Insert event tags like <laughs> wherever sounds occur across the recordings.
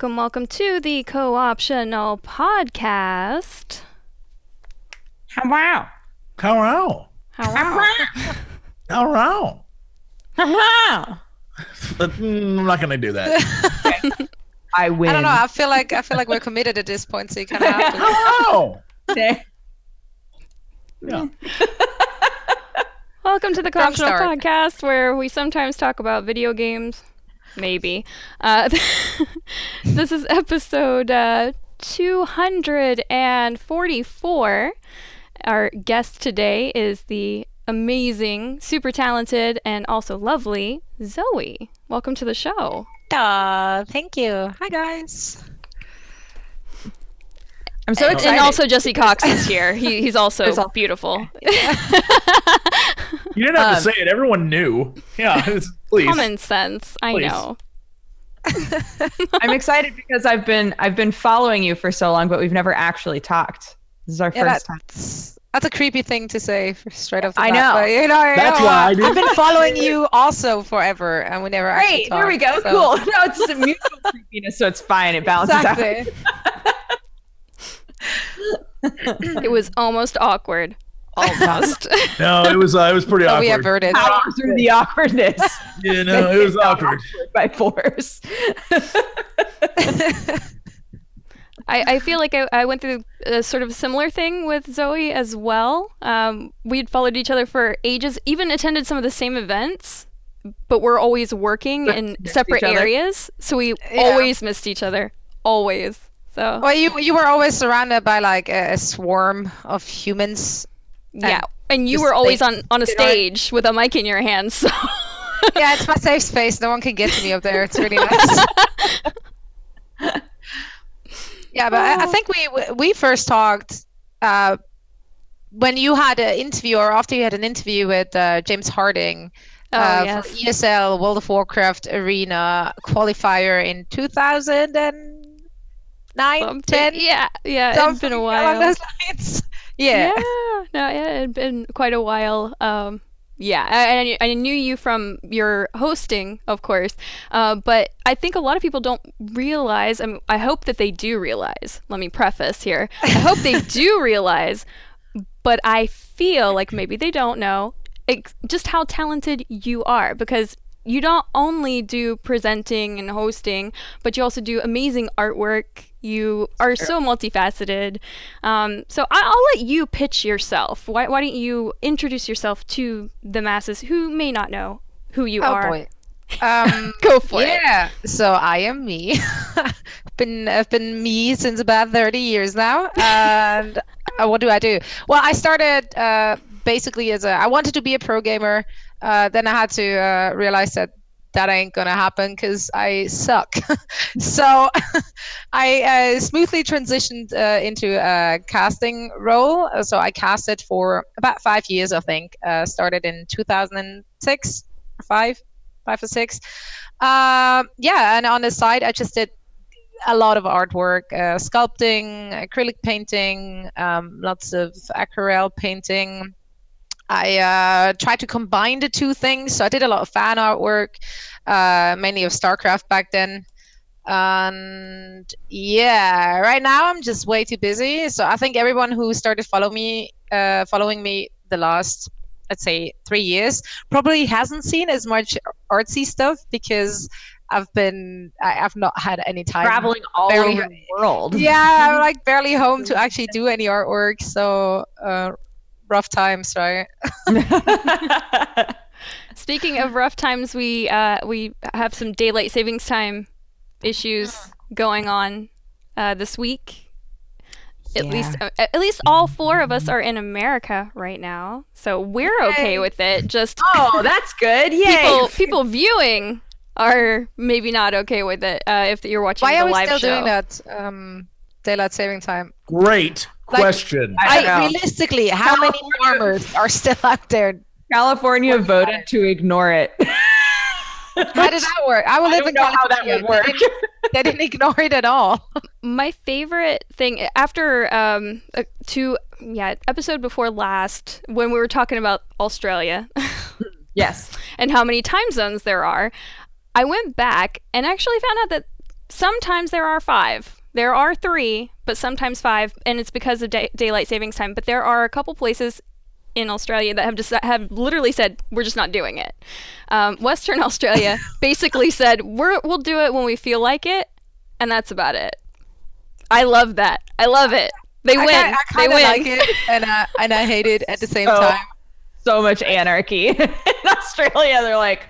welcome, welcome to the Co-optional Podcast. Hello. Hello. Hello. Hello. Hello. But, mm, I'm not going to do that. I win. I don't know. I feel like I feel like we're committed at this point, so you kind of have to. Hello. Yeah. Welcome to the Wrong Co-optional. Podcast, where we sometimes talk about video games. Maybe. Uh, <laughs> this is episode uh, 244. Our guest today is the amazing, super talented, and also lovely Zoe. Welcome to the show. Aw, thank you. Hi guys. I'm so excited. And also Jesse Cox is here. He, he's also There's al- beautiful. <laughs> You didn't have Um, to say it. Everyone knew. Yeah. <laughs> it's- Please. Common sense. I Please. know. <laughs> I'm excited because I've been I've been following you for so long, but we've never actually talked. This is our Yeah, first time. that's that's a creepy thing to say for straight off the I bat, know. but, you know, I That's know, why I didn't I've been <laughs> following you also forever, and we never actually Great, there we go. so- Cool. No, it's a mutual creepiness, so it's fine. It balances out. Exactly. It was almost awkward. Almost. <laughs> No, it was uh, it was pretty So we awkward. averted. Power through the awkwardness You know, it was <laughs> awkward. by force. <laughs> I, I feel like I, I went through a sort of similar thing with Zoe as well. Um, we'd followed each other for ages, even attended some of the same events, but we're always working But in separate areas. So we Yeah. always missed each other. Always. So, Well, you you were always surrounded by like a, a swarm of humans. Yeah. And you were always on, on a stage with a mic in your hand. So. Yeah, it's my safe <laughs> space. No one can get to me up there. It's really nice. <laughs> yeah, but I, I think we we first talked uh, when you had an interview, or after you had an interview with uh, James Harding Oh, uh, yes. ESL World of Warcraft Arena qualifier in 2009, Something- 10. Yeah. Yeah. It's been a along while. those lines. Yeah. yeah, no, yeah, it had been quite a while. Um, yeah, I, I, I knew you from your hosting, of course, uh, but I think a lot of people don't realize. I, mean, I hope that they do realize. Let me preface here. I hope they <laughs> do realize, but I feel like maybe they don't know ex- just how talented you are because you don't only do presenting and hosting, but you also do amazing artwork. You are so multifaceted. Um, so I- I'll let you pitch yourself. Why, why don't you introduce yourself to the masses who may not know who you Oh are? boy. Um, <laughs> Go for it. yeah. So I am me. <laughs> been I've been me since about thirty years now. <laughs> And uh, what do I do? Well, I started uh, basically as a I wanted to be a pro gamer. Uh, then I had to uh, realize that that ain't gonna happen because I suck. <laughs> so <laughs> I uh, smoothly transitioned uh, into a casting role. Uh, So I casted for about five years, I think. Uh, started in 2006 five, five or six. Um, yeah, and on the side, I just did a lot of artwork, uh, sculpting, acrylic painting, um, lots of aquarelle painting. I uh, tried to combine the two things. So I did a lot of fan artwork, uh, mainly of StarCraft back then. And yeah, right now I'm just way too busy. So I think everyone who started follow me, uh, following me the last, let's say, three years, probably hasn't seen as much artsy stuff because I've been, I, I've not had any time Traveling all Barely- over the world. yeah, I'm <laughs> like barely home to actually do any artwork. So uh, rough times, right? <laughs> Speaking of rough times, we uh, we have some daylight savings time issues going on uh, this week. At Yeah. least, uh, at least all four of us are in America right now, so we're okay with it. Just oh, that's good. Yeah, people, people viewing are maybe not okay with it uh, if you're watching Why the are we live still show. doing that? Um, daylight saving time. Great Like- question. I Like, know. realistically, how many farmers are still out there? California What about voted to ignore it. <laughs> How did that work? I will I live don't in know how that California. would work. They didn't, they didn't ignore it at all. my favorite thing after um uh, two yeah episode before last when we were talking about Australia <laughs> yes. and how many time zones there are, I went back and actually found out that sometimes there are five. There are three, but sometimes five, and it's because of day- daylight savings time. But there are a couple places in Australia that have just have literally said we're just not doing it. Um, Western <laughs> Australia basically said we're we'll do it when we feel like it, and that's about it. I love that. I love it. They I win. ki- I they kind of win. like it, and I, and I hate it at the same <laughs> So- time. So much anarchy <laughs> in Australia. They're like,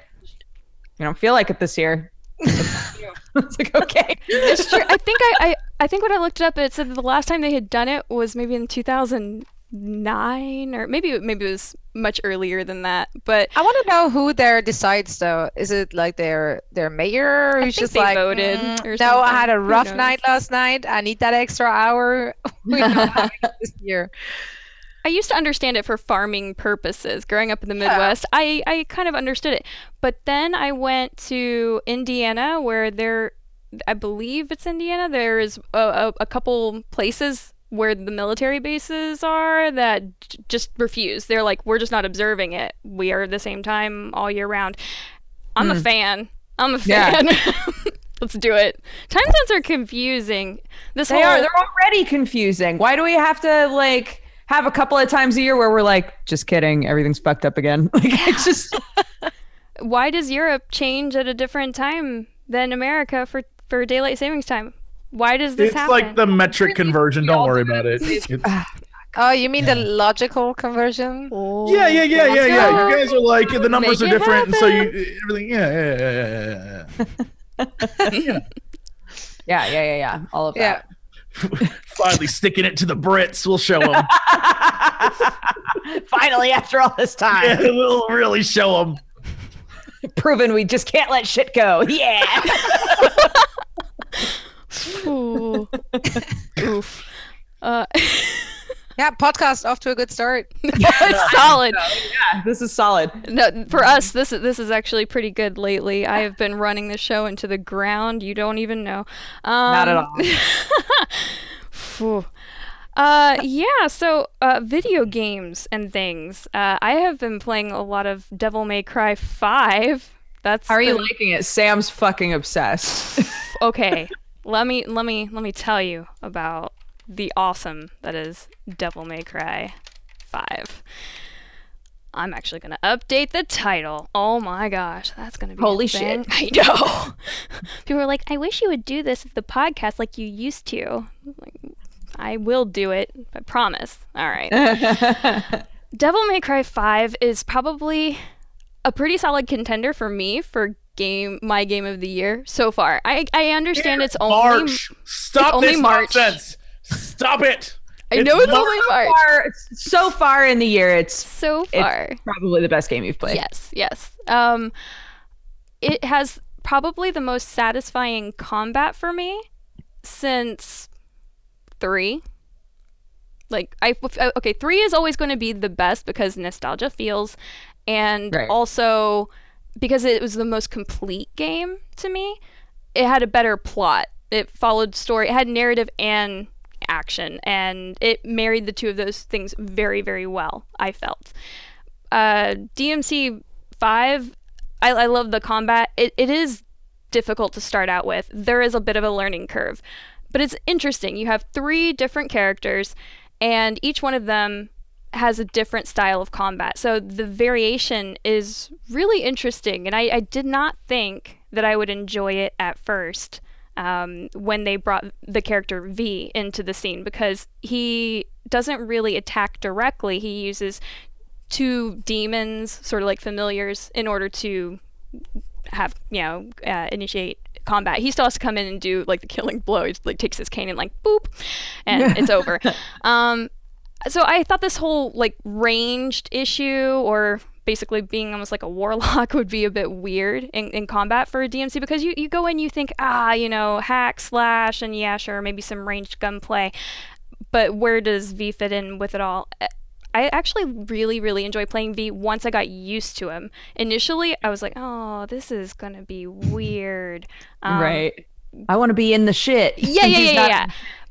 you don't feel like it this year. It's like okay. It's true. I think I, I I think when I looked it up, it said that the last time they had done it was maybe in 2009, or maybe maybe it was much earlier than that. But I want to know who there decides though. Is it like their their mayor who's think just they like voted "Mm, or no, I had a rough night last night. I need that extra hour. We're not having it this year. I used to understand it for farming purposes. Growing up in the Yeah. Midwest, I, I kind of understood it. But then I went to Indiana, where there, I believe it's Indiana. There is a, a, a couple places where the military bases are that j- just refuse. They're like, we're just not observing it. We are at the same time all year round. I'm a hmm. fan. I'm a Yeah. fan. <laughs> Let's do it. Time zones are confusing. This They whole are. They're already confusing. Why do we have to like have a couple of times a year where we're like, just kidding, everything's fucked up again? <laughs> Like it's just <laughs> why does Europe change at a different time than America for for daylight savings time? Why does this happen? It's happen? like the metric conversion. Don't worry about it. Ah, oh, you mean the logical conversion? Oh. yeah, yeah, yeah, yeah, yeah. You guys are like the numbers Make are it different, and so you everything. Yeah, yeah, yeah, yeah, yeah, <laughs> yeah. yeah, yeah, yeah, yeah. All of Yeah. that. <laughs> Finally sticking it to the Brits. We'll show them. <laughs> Finally, after all this time, yeah, we'll really show them. proven we just can't let shit go. Yeah. <laughs> Ooh. Oof. Uh, Yeah, podcast off to a good start. <laughs> <laughs> solid. yeah, this is solid. No, for us, this is this is actually pretty good lately. I have been running the show into the ground. You don't even know. Um, Not at all. <laughs> Uh, yeah, so uh, video games and things. Uh, I have been playing a lot of Devil May Cry 5. That's How are you been- liking it? Sam's fucking obsessed. okay. let me let me let me tell you about the awesome that is Devil May Cry 5. I'm actually gonna update the title. Oh my gosh, that's gonna be a Holy shit. <laughs> I know. <laughs> People are like, I wish you would do this at the podcast like you used to. Like, I will do it. I promise. All right. <laughs> Devil May Cry 5 is probably a pretty solid contender for me for game my game of the year so far. I I understand it's only March. Stop only this March. nonsense. Stop it. I know it's only March. far, so far in the year, it's So it's far. probably the best game you've played. Yes, yes. Um, it has probably the most satisfying combat for me since three. Like I uh, okay, three is always going to be the best because nostalgia feels, and Right. also because it was the most complete game to me. It had a better plot. It followed story. It had narrative and action, and it married the two of those things very, very well. I felt uh, DMC five, I, I love the combat. It, it is difficult to start out with. There is a bit of a learning curve, but it's interesting. You have three different characters, and each one of them has a different style of combat. So the variation is really interesting, and I, I did not think that I would enjoy it at first. Um, when they brought the character V into the scene because he doesn't really attack directly. He uses two demons, sort of like familiars, in order to have you know uh, initiate combat. He still has to come in and do like the killing blow. He like takes his cane and like boop, and <laughs> it's over. Um, so I thought this whole like ranged issue or basically being almost like a warlock <laughs> would be a bit weird in, in combat for a DMC because you, you go in you think ah you know hack slash and yeah sure maybe some ranged gunplay but where does V fit in with it all? I actually really, really enjoy playing V once I got used to him. Initially, I was like, oh, this is going to be weird. Um, right. I want to be in the shit. Yeah, yeah, yeah, yeah.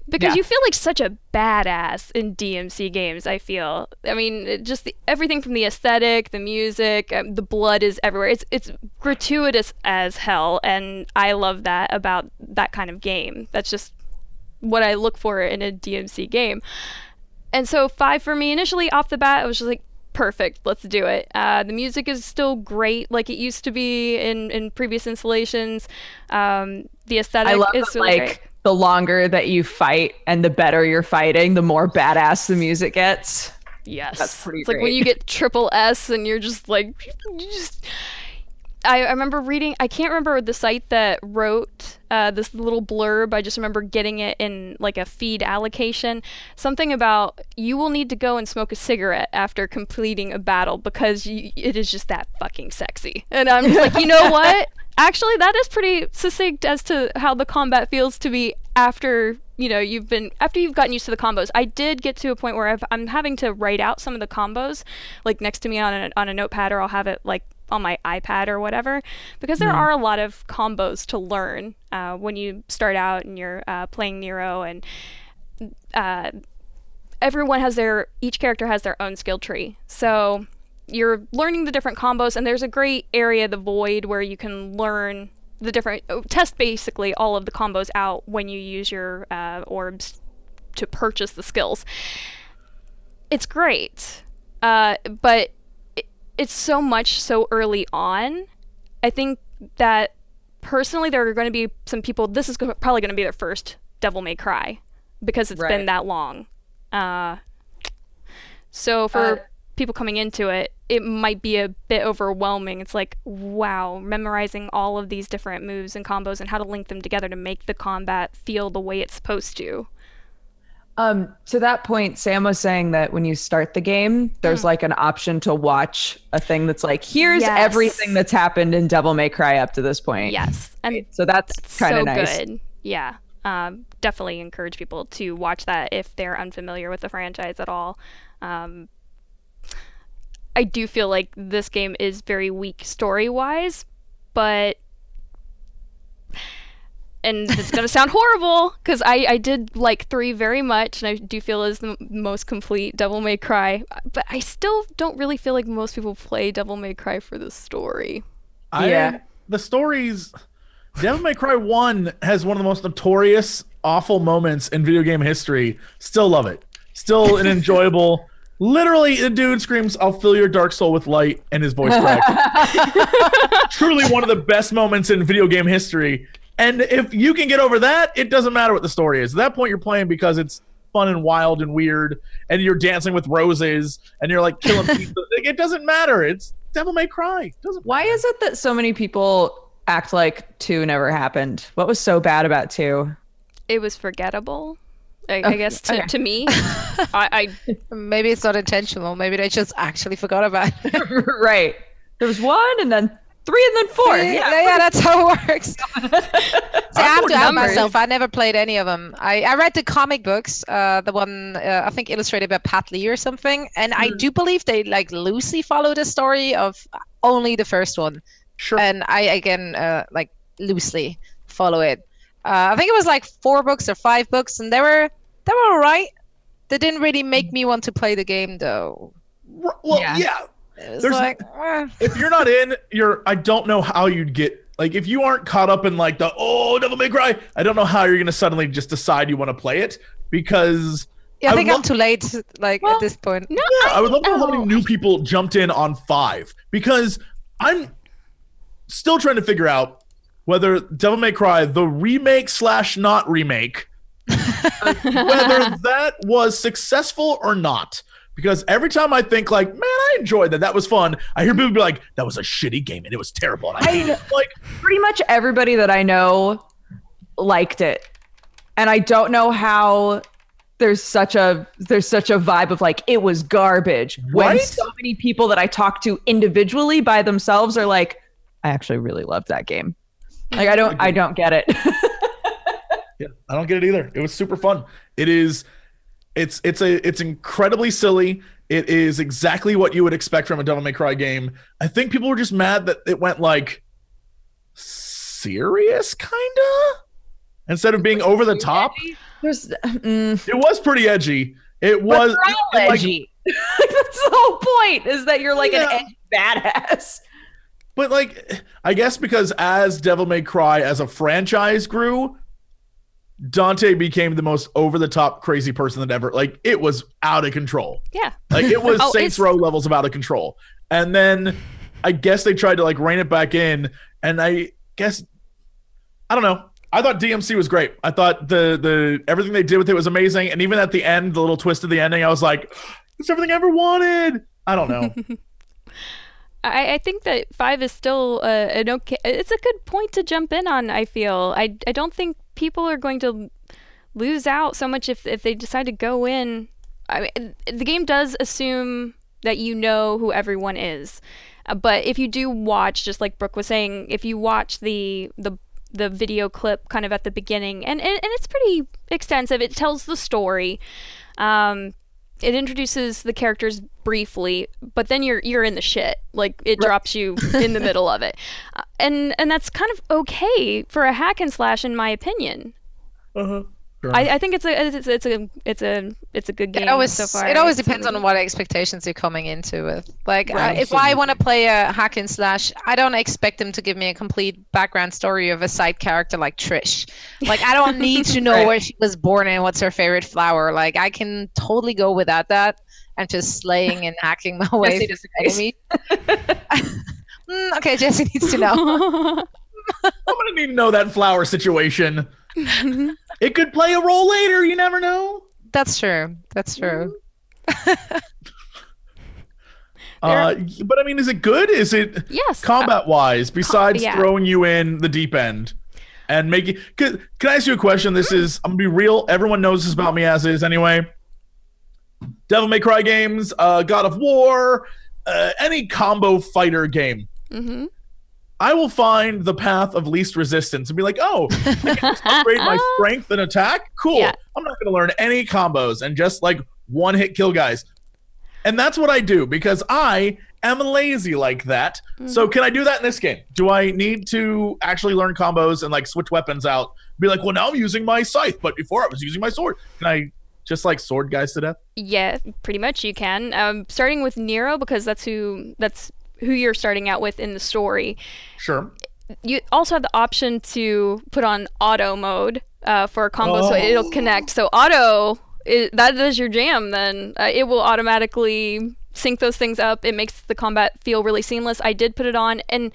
Because Yeah. you feel like such a badass in DMC games. I feel. I mean, just the, everything from the aesthetic, the music, um, the blood is everywhere. It's it's gratuitous as hell, and I love that about that kind of game. That's just what I look for in a DMC game. And so five for me initially off the bat, I was just like, perfect, let's do it. Uh, the music is still great, like it used to be in in previous installations. Um, the aesthetic I love is that, really like great. The longer that you fight and the better you're fighting, the more badass the music gets. Yes. That's pretty it's like when you get triple S and you're just like you just I, I remember reading I can't remember the site that wrote uh, this little blurb. I just remember getting it in like a feed allocation. Something about you will need to go and smoke a cigarette after completing a battle because you, it is just that fucking sexy. And I'm just like, you know <laughs> what? Actually, that is pretty succinct as to how the combat feels to be after you know you've been after you've gotten used to the combos. I did get to a point where I've, I'm having to write out some of the combos like next to me on a, on a notepad, or I'll have it like on my iPad or whatever, because there are a lot of combos to learn uh, when you start out and you're uh, playing Nero and. Uh, everyone has their each character has their own skill tree so you're learning the different combos and there's a great area the void where you can learn the different oh, test basically all of the combos out when you use your uh, orbs to purchase the skills. It's great uh, but it, it's so much so early on. I think that personally there are going to be some people this is go- probably going to be their first devil may cry because it's been that long. Uh, so for Uh, people coming into it, it might be a bit overwhelming. It's like, wow, memorizing all of these different moves and combos and how to link them together to make the combat feel the way it's supposed to. Um, to that point, Sam was saying that when you start the game, there's like an option to watch a thing that's like, here's Yes. everything that's happened in Devil May Cry up to this point. Yes, and So that's kind so of nice. good. Yeah, um, definitely encourage people to watch that if they're unfamiliar with the franchise at all. Um, I do feel like this game is very weak story wise, but and it's gonna sound horrible because I, I did like three very much and I do feel is the most complete Devil May Cry, but I still don't really feel like most people play Devil May Cry for the story. I, Yeah. The stories. Devil May Cry 1 has one of the most notorious, awful moments in video game history. Still love it. Still an <laughs> enjoyable. Literally, the dude screams, I'll fill your dark soul with light, and his voice cracks. <laughs> Truly one of the best moments in video game history. And if you can get over that, it doesn't matter what the story is. At that point, you're playing because it's fun and wild and weird, and you're dancing with roses, and you're like killing <laughs> people. It doesn't matter. It's Devil May Cry. It doesn't Why is it that so many people act like two never happened? What was so bad about two? It was forgettable. I, I guess to, okay. to me, <laughs> I, I Maybe it's not intentional. Maybe they just actually forgot about it. <laughs> right. There was one and then three and then four. yeah, Yeah. yeah, that's how it works. <laughs> See, I have to out myself. I never played any of them. I, I read the comic books, uh, the one uh, I think illustrated by Pat Lee or something, and I do believe they like loosely follow the story of only the first one, Sure. and I again uh, like loosely follow it. Uh, I think it was like four books or five books, and they were they were alright. They didn't really make me want to play the game though. Well, Yeah. yeah. It was There's- like, eh. If you're not in, you're. I don't know how you'd get. Like, if you aren't caught up in like the oh Devil May Cry, I don't know how you're gonna suddenly just decide you want to play it because yeah, I I think I'm too late. Like Well, at this point. no, yeah, I would love to know how many new people jumped in on five because I'm still trying to figure out whether Devil May Cry, the remake slash not remake, <laughs> whether that was successful or not. Because every time I think like, man, I enjoyed that, that was fun. I hear people be like, that was a shitty game and it was terrible and I hate it. Like, Pretty much everybody that I know liked it. And I don't know how there's such a there's such a vibe of like it was garbage when Right? so many people that I talk to individually by themselves are like I actually really loved that game. Like I don't I don't get it. <laughs> Yeah, I don't get it either. It was super fun. It is it's it's a it's incredibly silly. It is exactly what you would expect from a Devil May Cry game. I think people were just mad that it went like serious kinda instead of being over the top. There's, mm, It was pretty edgy. It was all like- edgy. <laughs> That's the whole point. Is that you're like Yeah. an edgy badass. But like, I guess because as Devil May Cry as a franchise grew, Dante became the most over the top crazy person that ever. Like, it was out of control. Yeah. Like it was <laughs> Oh, Saints it's- Row levels of out of control. And then I guess they tried to like rein it back in. And I guess I don't know. I thought DMC was great. I thought the the everything they did with it was amazing. And even at the end, the little twist of the ending, I was like, it's everything I ever wanted. I don't know. <laughs> I, I think that five is still uh, an okay. It's a good point to jump in on. I feel I I don't think people are going to lose out so much if if they decide to go in. I mean, the game does assume that you know who everyone is, uh, but if you do watch, just like Brooke was saying, if you watch the the the video clip kind of at the beginning, and and, and it's pretty extensive. It tells the story. Um, it introduces the characters briefly, but then you're you're in the shit. Like it drops you in the middle of it, <laughs> uh, and and that's kind of okay for a hack and slash, in my opinion. uh-huh. Sure. I, I think it's a it's, it's a it's a it's a good game It always so far. it always It's depends really- on what expectations you're coming into with. Like, uh, Right. if I want to play a hack and slash, I don't expect them to give me a complete background story of a side character like Trish. Like, I don't need to <laughs> know Right. where she was born and what's her favorite flower. Like, I can totally go without that and just slaying and hacking my <laughs> way Jesse through disagrees. enemies. <laughs> Mm, okay, Jesse needs to know. I'm gonna need to know that flower situation. It could play a role later. You never know. That's true. That's true. <laughs> Uh, but I mean, is it good? Is it yes. combat wise? Besides yeah. throwing you in the deep end and making. Can, can I ask you a question? This is. I'm gonna be real. Everyone knows this about me as is anyway. Devil May Cry games, uh, God of War, uh, any combo fighter game. hmm I will find the path of least resistance and be like, oh, I can <laughs> upgrade my strength and attack. Cool. Yeah. I'm not going to learn any combos and just like one hit kill guys. And that's what I do because I am lazy like that. So can I do that in this game? Do I need to actually learn combos and like switch weapons out? Be like, well, now I'm using my scythe, but before I was using my sword. Can I just like sword guys to death? Yeah, pretty much you can. Um, starting with Nero because that's who that's who you're starting out with in the story. Sure. You also have the option to put on auto mode uh, for a combo, so Oh. it'll connect. So auto, that is your jam. Then uh, it will automatically sync those things up. It makes the combat feel really seamless. I did put it on, and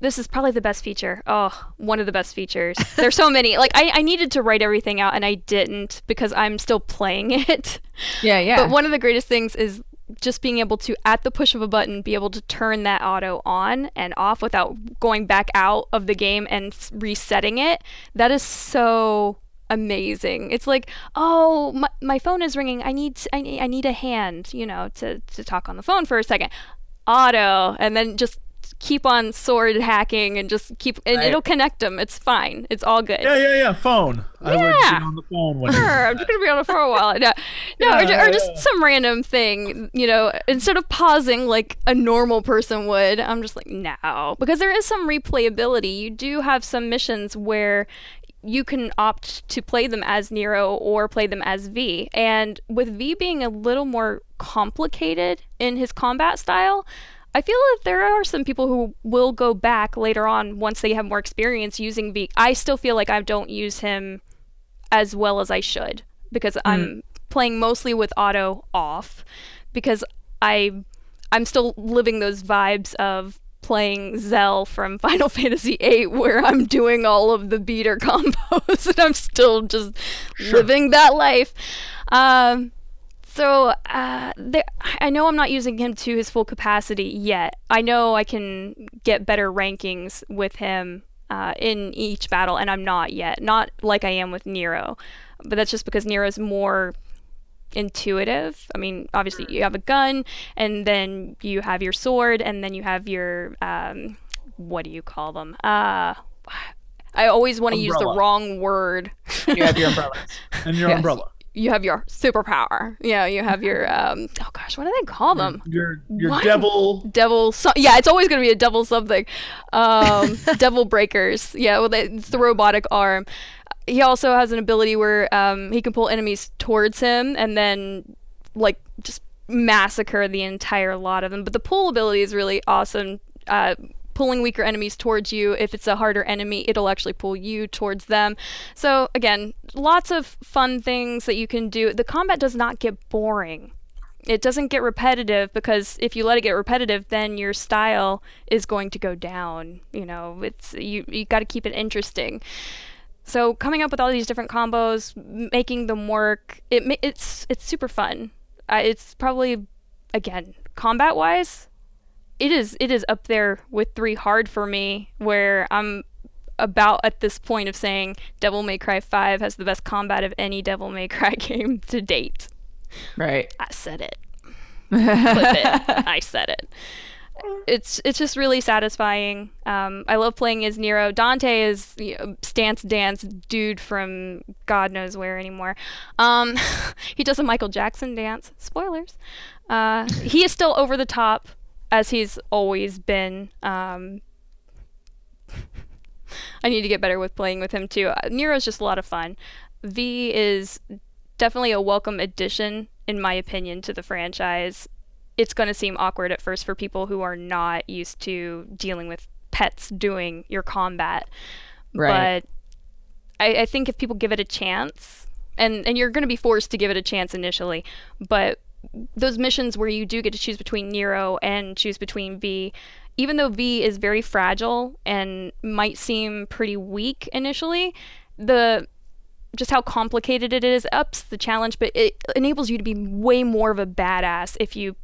this is probably the best feature. Oh, one of the best features. <laughs> There's so many. Like I, I needed to write everything out, and I didn't because I'm still playing <laughs> it. Yeah, yeah. But one of the greatest things is just being able to, at the push of a button, be able to turn that auto on and off without going back out of the game and resetting it. That is so amazing. It's like, oh, my, my phone is ringing. I need I, need- I need a hand, you know, to, to talk on the phone for a second. Auto, and then just keep on sword hacking and just keep, and Right. it'll connect them. It's fine. It's all good. Yeah, yeah, yeah. Phone. I would Yeah. be on the phone when Sure, I'm just gonna be on it for a while. No, <laughs> no or, ju- Yeah, or just yeah. some random thing, you know. Instead of pausing like a normal person would, I'm just like, no, because there is some replayability. You do have some missions where you can opt to play them as Nero or play them as V. And with V being a little more complicated in his combat style, I feel that there are some people who will go back later on once they have more experience using V. I still feel like I don't use him as well as I should because I'm playing mostly with auto off because I I'm still living those vibes of playing Zell from <laughs> Final Fantasy VIII where I'm doing all of the beater <laughs> combos and I'm still just Sure. living that life. Um so uh, there, I know I'm not using him to his full capacity yet. I know I can get better rankings with him uh, in each battle, and I'm not yet. Not like I am with Nero, but that's just because Nero's more intuitive. I mean, obviously you have a gun, and then you have your sword, and then you have your um, what do you call them? Uh, I always want to use the wrong word. you have your <laughs> umbrellas. and your Yes. umbrella. You have your superpower. Yeah, you have your <laughs> um. Oh gosh, what do they call them? Your your What? devil. devil so- yeah it's always going to be a devil something um <laughs> devil breakers yeah well they, it's the robotic arm he also has an ability where um, he can pull enemies towards him and then like just massacre the entire lot of them. But the pull ability is really awesome. Uh, pulling weaker enemies towards you. If it's a harder enemy, it'll actually pull you towards them. So again, lots of fun things that you can do. The combat does not get boring. It doesn't get repetitive because if you let it get repetitive, then your style is going to go down. You know, it's you you got to keep it interesting. So coming up with all these different combos, making them work, it it's it's super fun. Uh, it's probably again combat wise, it is it is up there with three hard for me. Where I'm about at this point of saying Devil May Cry 5 has the best combat of any Devil May Cry <laughs> game to date. Right. I said it. <laughs> Clip it. I said it. It's it's just really satisfying. Um, I love playing as Nero. Dante is you know, stance dance dude from God knows where anymore. Um, <laughs> he does a Michael Jackson dance. Spoilers. Uh, he is still over the top as he's always been. Um, I need to get better with playing with him too. Uh, Nero's just a lot of fun. V is definitely a welcome addition, in my opinion, to the franchise. It's going to seem awkward at first for people who are not used to dealing with pets doing your combat. Right. But I, I think if people give it a chance, and, and you're going to be forced to give it a chance initially, but those missions where you do get to choose between Nero and choose between V, even though V is very fragile and might seem pretty weak initially, the just how complicated it is ups the challenge, but it enables you to be way more of a badass if you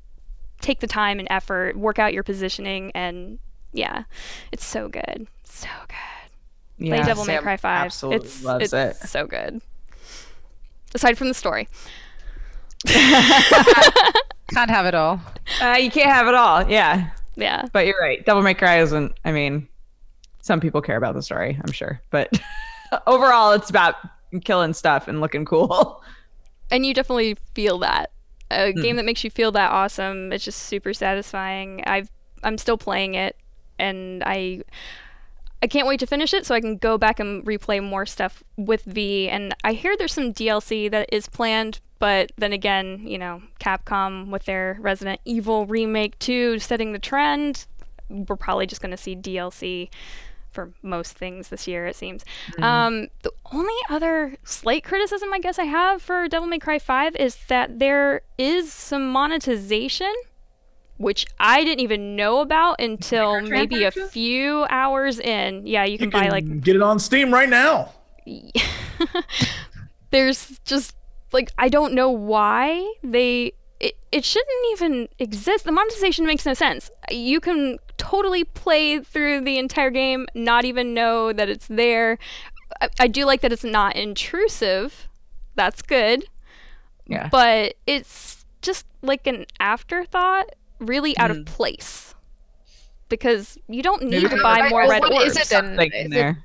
take the time and effort, work out your positioning, and yeah, it's so good, so good. Play Yeah, Devil May Sam Cry Five. Absolutely it's loves it's it. so good. Aside from the story, <laughs> Can't have it all. Uh, you can't have it all. Yeah. yeah. But you're right. Devil May Cry isn't. I mean, some people care about the story, I'm sure, but <laughs> overall, it's about killing stuff and looking cool. and you definitely feel that a game that makes you feel that awesome it's just super satisfying i've i'm still playing it and i i can't wait to finish it so i can go back and replay more stuff with v and i hear there's some dlc that is planned but then again you know capcom with their resident evil remake 2 setting the trend we're probably just going to see dlc for most things this year, it seems. Um, the only other slight criticism I guess I have for Devil May Cry 5 is that there is some monetization, which I didn't even know about until maybe a few hours in. Yeah, you can, You buy like get it on Steam right now. <laughs> there's just like I don't know why they it, it shouldn't even exist. The monetization makes no sense. You can totally play through the entire game, not even know that it's there. I, I do like that it's not intrusive. That's good. Yeah. But it's just like an afterthought, really out of mm. place. Because you don't need to buy more Well, red what is orbs. it then? In Is it-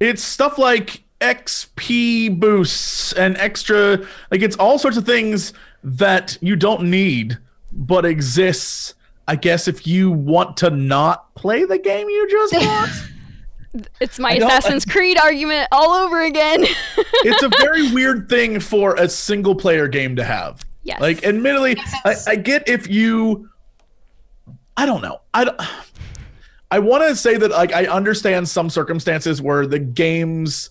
It's stuff like XP boosts and extra, like it's all sorts of things that you don't need, but exists. I guess if you want to not play the game you just <laughs> bought, It's my Assassin's Creed argument all over again. <laughs> it's a very weird thing for a single player game to have. yes. Like, admittedly, I, I get if you, I don't know. I, don't- I want to say that like I understand some circumstances where the games,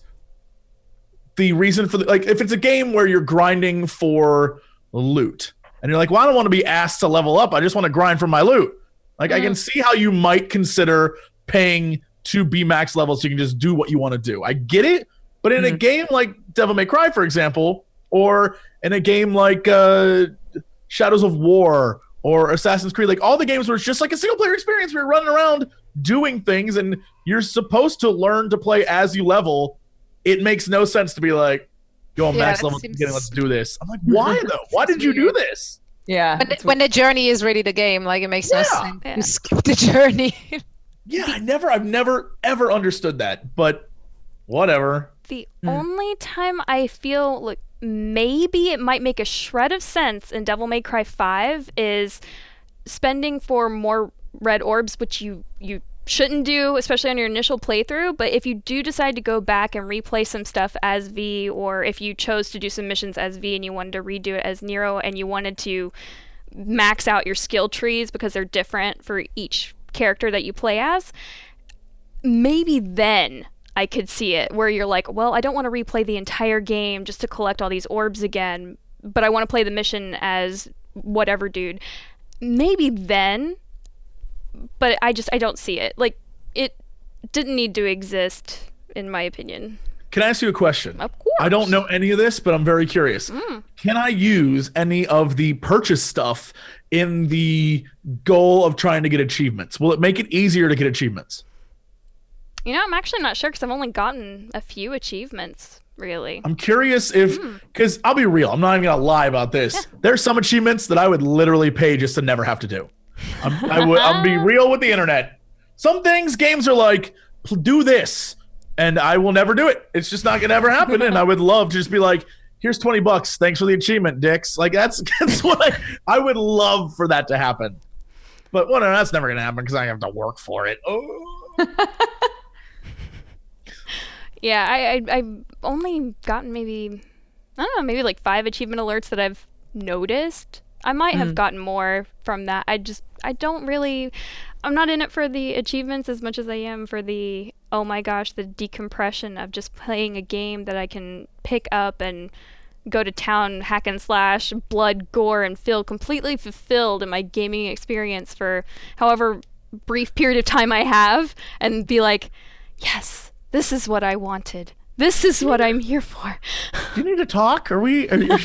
the reason for the like if it's a game where you're grinding for loot and you're like, well, I don't want to be asked to level up. I just want to grind for my loot. Like I can see how you might consider paying to be max level so you can just do what you want to do. I get it, but in a game like Devil May Cry, for example, or in a game like uh, Shadows of War or Assassin's Creed, like all the games where it's just like a single player experience where you're running around doing things and you're supposed to learn to play as you level. It makes no sense to be like, go on Yeah, max level, seems- beginning, let's do this. I'm like, why <laughs> though? Why did you do this? Yeah. When, it's when the journey is really the game, like it makes no sense Yeah. to skip the journey. <laughs> Yeah, I never, I've never ever understood that, but whatever. The hmm. only time I feel like maybe it might make a shred of sense in Devil May Cry 5 is spending for more red orbs, which you you shouldn't do, especially on your initial playthrough. But if you do decide to go back and replay some stuff as V, or if you chose to do some missions as V and you wanted to redo it as Nero and you wanted to max out your skill trees because they're different for each character that you play as, maybe then I could see it where you're like, well, I don't want to replay the entire game just to collect all these orbs again, but I want to play the mission as whatever dude. Maybe then, but I just I don't see it. Like it didn't need to exist in my opinion. Can I ask you a question? Of course. I don't know any of this, but I'm very curious. Mm. Can I use any of the purchase stuff in the goal of trying to get achievements? Will it make it easier to get achievements? You know, I'm actually not sure because I've only gotten a few achievements, really. I'm curious if, because I'll be real, I'm not even gonna lie about this. There's some achievements that I would literally pay just to never have to do. I'm, I would, I'll be uh-huh. real with the internet. Some things games are like, do this, and I will never do it. It's just not gonna ever happen. and I would <laughs> love to just be like, here's 20 bucks. Thanks for the achievement, dicks. Like that's <laughs> that's what I I would love for that to happen. But well, no, that's never gonna happen because I have to work for it. Oh. <laughs> Yeah, I, I I've only gotten maybe I don't know, maybe like five achievement alerts that I've noticed. I might have mm. gotten more from that. I just I don't really I'm not in it for the achievements as much as I am for the oh my gosh, the decompression of just playing a game that I can pick up and go to town, hack and slash, blood, gore, and feel completely fulfilled in my gaming experience for however brief period of time I have and be like, yes, this is what I wanted. This is what I'm here for. Do you need to talk? Are we? <laughs> Are you, okay. No,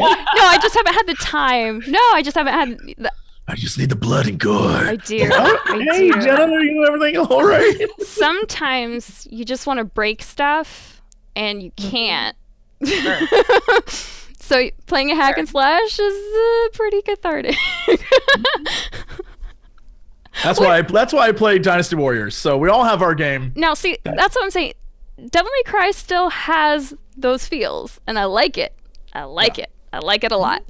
I just haven't had the time. No, I just haven't had. The, I just need the blood and gore. I do. I hey, do. Genna, are you everything all right? Sometimes you just want to break stuff and you can't. Sure. <laughs> so playing a hack and slash is uh, pretty cathartic. That's why. I, that's why I played Dynasty Warriors. So we all have our game. now, see, that's what I'm saying. Devil May Cry still has those feels, and I like it. I like it. I like it a lot.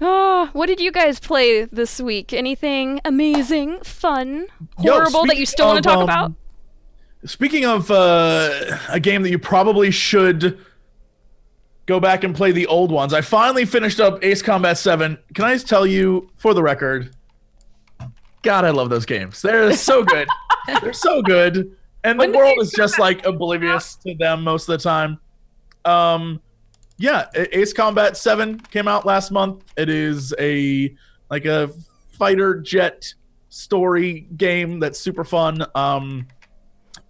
Oh, what did you guys play this week? Anything amazing, fun, Yo, horrible that you still want to talk um, about? Speaking of uh, a game that you probably should go back and play the old ones, I finally finished up Ace Combat 7. Can I just tell you, for the record, God, I love those games. They're so good. <laughs> They're so good. And the When did world is just like oblivious to them most of the time. Um, yeah, Ace Combat 7 came out last month. It is a like a fighter jet story game that's super fun. Um,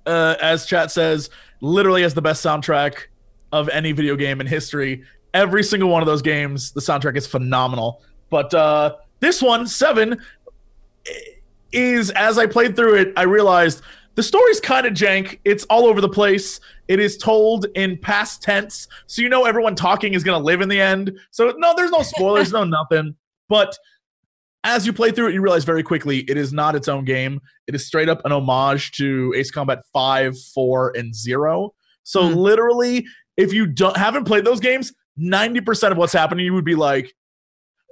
uh, as chat says, literally has the best soundtrack of any video game in history. Every single one of those games, the soundtrack is phenomenal. But uh, this one, seven, is as I played through it, I realized the story's kind of jank. It's all over the place. It is told in past tense, so you know everyone talking is going to live in the end. So no, there's no spoilers, no <laughs> nothing. But as you play through it, you realize very quickly it is not its own game. It is straight up an homage to Ace Combat 5, 4, and 0. So Hmm. literally, if you don't haven't played those games, 90% of what's happening, you would be like,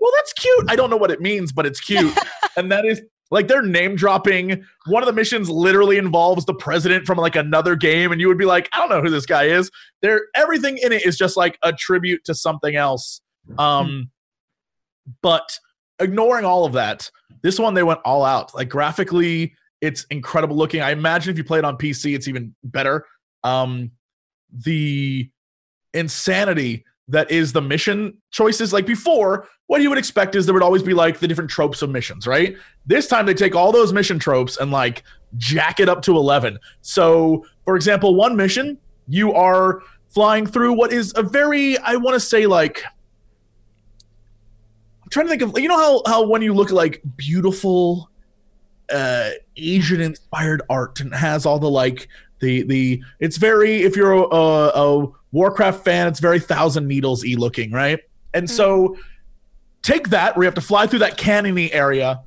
well, that's cute. I don't know what it means, but it's cute. <laughs> and that is like they're name dropping. One of the missions literally involves the president from like another game, and you would be like, I don't know who this guy is. There, everything in it is just like a tribute to something else. Um, but ignoring all of that, this one they went all out. Like graphically, it's incredible looking. I imagine if you play it on PC, it's even better. Um, the insanity that is the mission choices. Like before, what you would expect is there would always be like the different tropes of missions, right? This time they take all those mission tropes and like jack it up to 11. So, for example, one mission, you are flying through what is a very, I want to say, like, I'm trying to think of, you know how, how when you look at like beautiful, uh, Asian inspired art and has all the like, the, the, it's very, if you're a, a, a Warcraft fan, it's very Thousand Needles y looking, right? And so take that where you have to fly through that canyony area,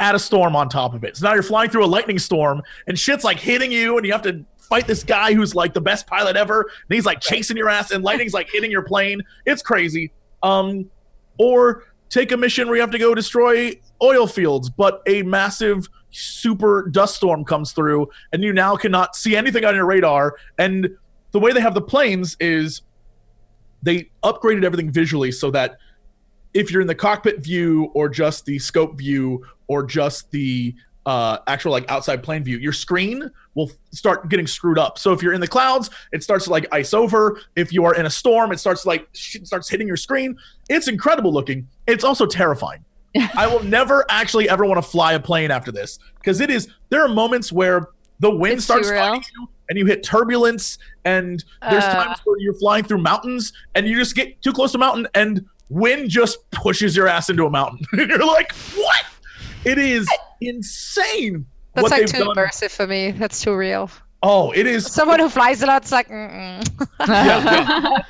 add a storm on top of it. So now you're flying through a lightning storm and shit's like hitting you, and you have to fight this guy who's like the best pilot ever, and he's like chasing your ass, and lightning's like hitting your plane. It's crazy. Um, or take a mission where you have to go destroy oil fields, but a massive super dust storm comes through and you now cannot see anything on your radar and the way they have the planes is they upgraded everything visually so that if you're in the cockpit view or just the scope view or just the uh, actual like outside plane view, your screen will start getting screwed up. So if you're in the clouds, it starts to like ice over. If you are in a storm, it starts to, like sh- starts hitting your screen. It's incredible looking. It's also terrifying. <laughs> I will never actually ever want to fly a plane after this because it is. There are moments where the wind It's starts too real. fighting you and you hit turbulence, and there's Uh. times where you're flying through mountains and you just get too close to a mountain and wind just pushes your ass into a mountain. <laughs> and you're like, what? It is insane. That's like too done. immersive for me. That's too real. Oh, it is Someone who flies a lot, it's like, mm-mm. yeah, yeah.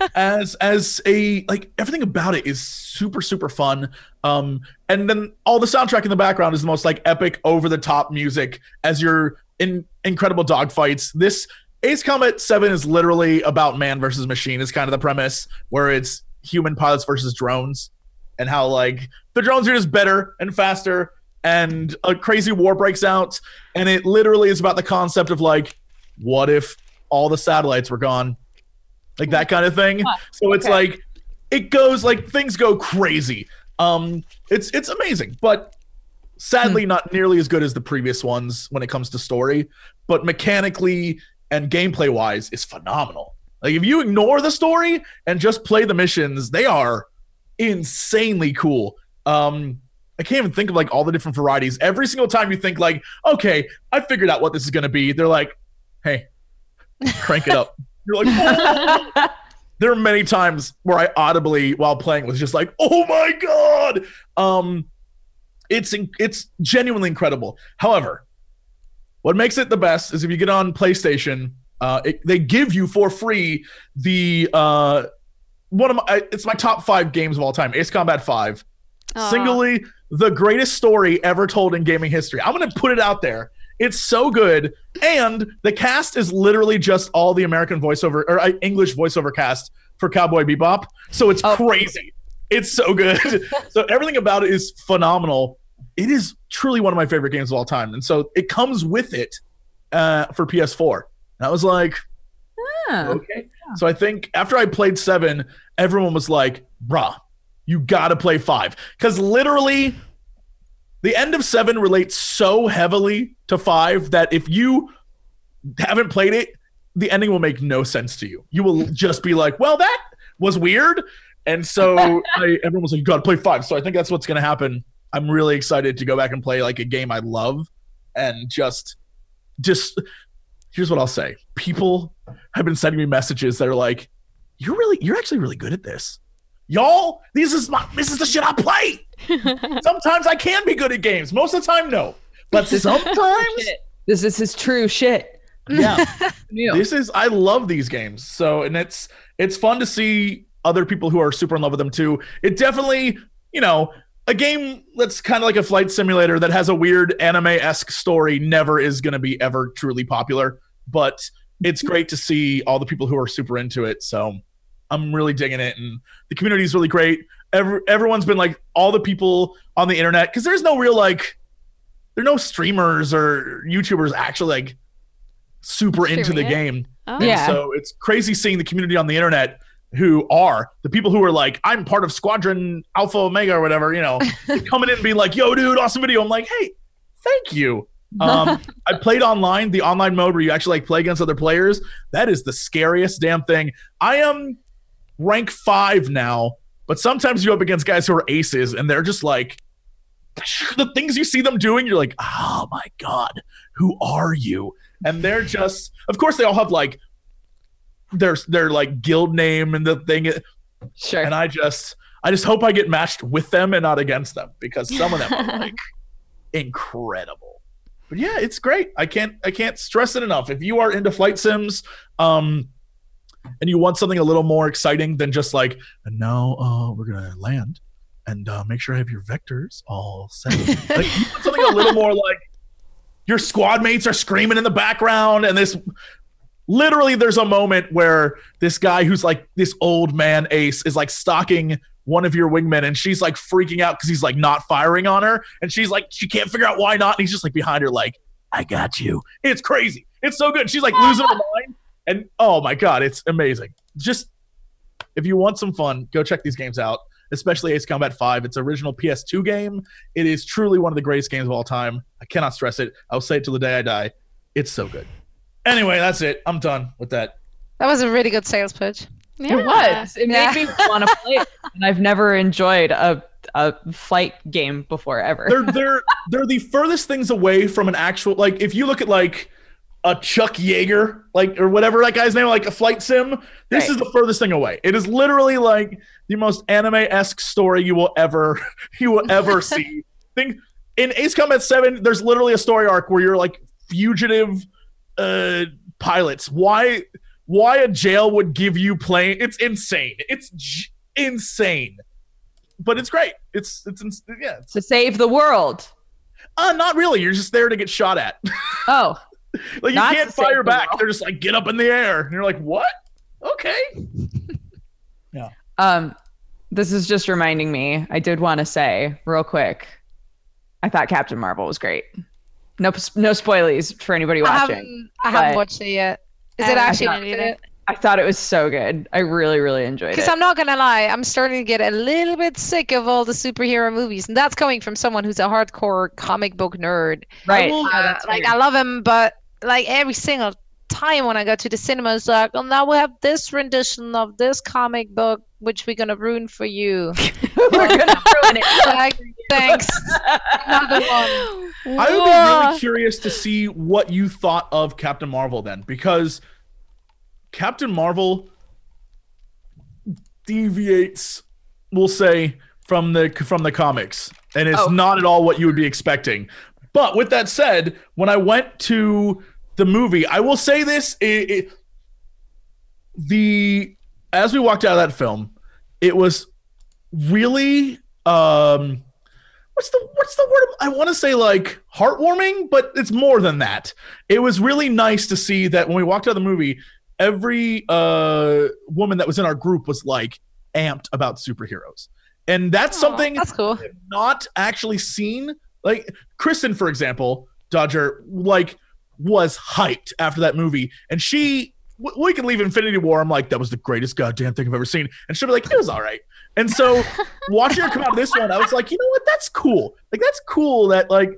<laughs> <laughs> as as a like everything about it is super super fun um and then all the soundtrack in the background is the most like epic over the top music as you're in incredible dogfights. This ace combat 7 is literally about man versus machine is kind of the premise where it's human pilots versus drones and how like the drones are just better and faster and a crazy war breaks out and it literally is about the concept of like what if all the satellites were gone? Like that kind of thing. So it's okay. like it goes like things go crazy. Um it's it's amazing but sadly not nearly as good as the previous ones when it comes to story but mechanically and gameplay wise is phenomenal like if you ignore the story and just play the missions they are insanely cool um I can't even think of like all the different varieties. Every single time you think like, okay, I figured out what this is gonna be, they're like, hey, <laughs> crank it up. You're like, "Oh." <laughs> there are many times where I audibly while playing was just like, oh my god. Um, it's it's genuinely incredible. However, what makes it the best is if you get on PlayStation, uh, it, they give you for free the uh, one of my it's my top five games of all time, Ace Combat Five Aw. singly the greatest story ever told in gaming history. I'm going to put it out there. It's so good, and the cast is literally just all the American voiceover or uh, English voiceover cast for Cowboy Bebop. So it's Oh. crazy. It's so good. <laughs> so everything about it is phenomenal. It is truly one of my favorite games of all time, and so it comes with it uh, for PS4. And I was like, Huh. okay. So I think after I played seven, everyone was like, bruh, you gotta play five. Because literally, the end of seven relates so heavily to five that if you haven't played it, the ending will make no sense to you. You will just be like, well, that was weird. And so I, everyone was like, you gotta play five. So I think that's what's gonna happen. I'm really excited to go back and play like a game I love and just just here's what I'll say. People have been sending me messages that are like, "You're really, you're actually really good at this, y'all. This is my, this is the shit I play. <laughs> sometimes I can be good at games. Most of the time, no, but sometimes, Shit. This, this is true shit. yeah. <laughs> This is I love these games. So and it's it's fun to see other people who are super in love with them too. It definitely, you know, a game that's kind of like a flight simulator that has a weird anime-esque story never is going to be ever truly popular, but it's mm-hmm. great to see all the people who are super into it. So I'm really digging it and the community is really great. Every, everyone's been like all the people on the internet cuz there's no real like there are no streamers or YouTubers actually like super into the it. game. Oh. And Yeah. so it's crazy seeing the community on the internet who are the people who are like, I'm part of Squadron Alpha Omega or whatever, you know, <laughs> coming in and being like, yo, dude, awesome video. I'm like, hey, thank you. Um, <laughs> I played online, the online mode where you actually like play against other players. That is the scariest damn thing. I am rank five now, but sometimes you go up against guys who are aces and they're just like, the things you see them doing, you're like, oh my God, who are you? And they're just, of course, they all have like their their like guild name and the thing. Sure. And I just, I just hope I get matched with them and not against them because some of them are <laughs> like incredible. But yeah, it's great. I can't, I can't stress it enough. If you are into flight sims, um, and you want something a little more exciting than just like, and now uh, we're gonna land and uh, make sure I have your vectors all set. <laughs> like you want something a little more like your squad mates are screaming in the background, and this literally there's a moment where this guy who's like this old man ace is like stalking one of your wingmen, and she's like freaking out because he's like not firing on her, and she's like she can't figure out why not, and he's just like behind her like I got you. It's crazy. It's so good. She's like losing her <laughs> mind, and oh my god, it's amazing. Just if you want some fun, go check these games out. Especially Ace Combat 5. It's original PS2 game. It is truly one of the greatest games of all time. I cannot stress it. I'll say it till the day I die. It's so good. Anyway, that's it. I'm done with that. That was a really good sales pitch. Yeah. It was. It Yeah. made me want to <laughs> play it. And I've never enjoyed a a fight game before ever. They're they're they're the furthest things away from an actual like if you look at like a Chuck Yeager, like or whatever that guy's name, like a flight sim. This Right. is the furthest thing away. It is literally like the most anime-esque story you will ever <laughs> you will ever <laughs> see. Think in Ace Combat 7, there's literally a story arc where you're like fugitive uh pilots. Why why a jail would give you plane? It's insane. It's j- insane. But it's great. It's it's ins- yeah. It's, to save the world. uh, not really. You're just there to get shot at. <laughs> Oh, like you can't fire back. world. They're just like get up in the air, and you're like, what? Okay. <laughs> Yeah. Um, this is just reminding me. I did want to say real quick. I thought Captain Marvel was great. No, no spoilies for anybody I watching. haven't, I haven't watched it yet. Is I it actually it worth it? I thought it was so good. I really, really enjoyed it. Because. I'm not gonna lie, I'm starting to get a little bit sick of all the superhero movies, and that's coming from someone who's a hardcore comic book nerd. right. Uh, that's like. I love him, but like every single time when I go to the cinema, it's like, oh, now we have this rendition of this comic book, which we're gonna ruin for you. <laughs> We're gonna ruin it. like, thanks, another one. I would be really curious to see what you thought of Captain Marvel then, because Captain Marvel deviates, we'll say, from the from the comics, and it's Oh. not at all what you would be expecting. But with that said, when I went to the movie, I will say this: it, it, the as we walked out of that film, it was really um what's the what's the word I want to say like heartwarming, but it's more than that. It was really nice to see that when we walked out of the movie, every uh woman that was in our group was like amped about superheroes. And that's Aw, something That's cool. not actually seen. Like Kristen, for example, Dodger, like was hyped after that movie, and she. W- We can leave Infinity War. I'm like, that was the greatest goddamn thing I've ever seen, and she'll be like, it was all right. And so, <laughs> watching her come out of this one, I was like, you know what? That's cool. Like, that's cool that like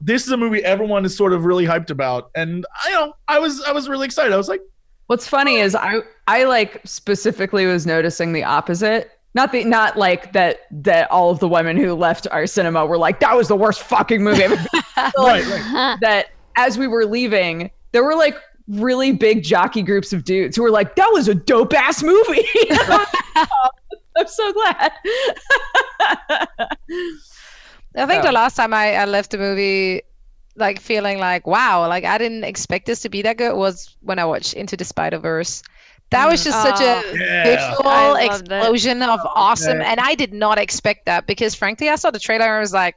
this is a movie everyone is sort of really hyped about, and I you know I was I was really excited. I was like, What's funny oh. is I I like specifically was noticing the opposite. Not the not like that that all of the women who left our cinema were like that was the worst fucking movie ever. <laughs> right, right. that as we were leaving, there were like really big jockey groups of dudes who were like, "That was a dope ass movie." <laughs> Oh, I'm so glad. <laughs> I think So- the last time I, I left the movie like feeling like wow, like I didn't expect this to be that good was when I watched Into the Spider Verse. That was just such Oh. a Yeah. visual I loved it. explosion of awesome, good. and I did not expect that because frankly, I saw the trailer and I was like,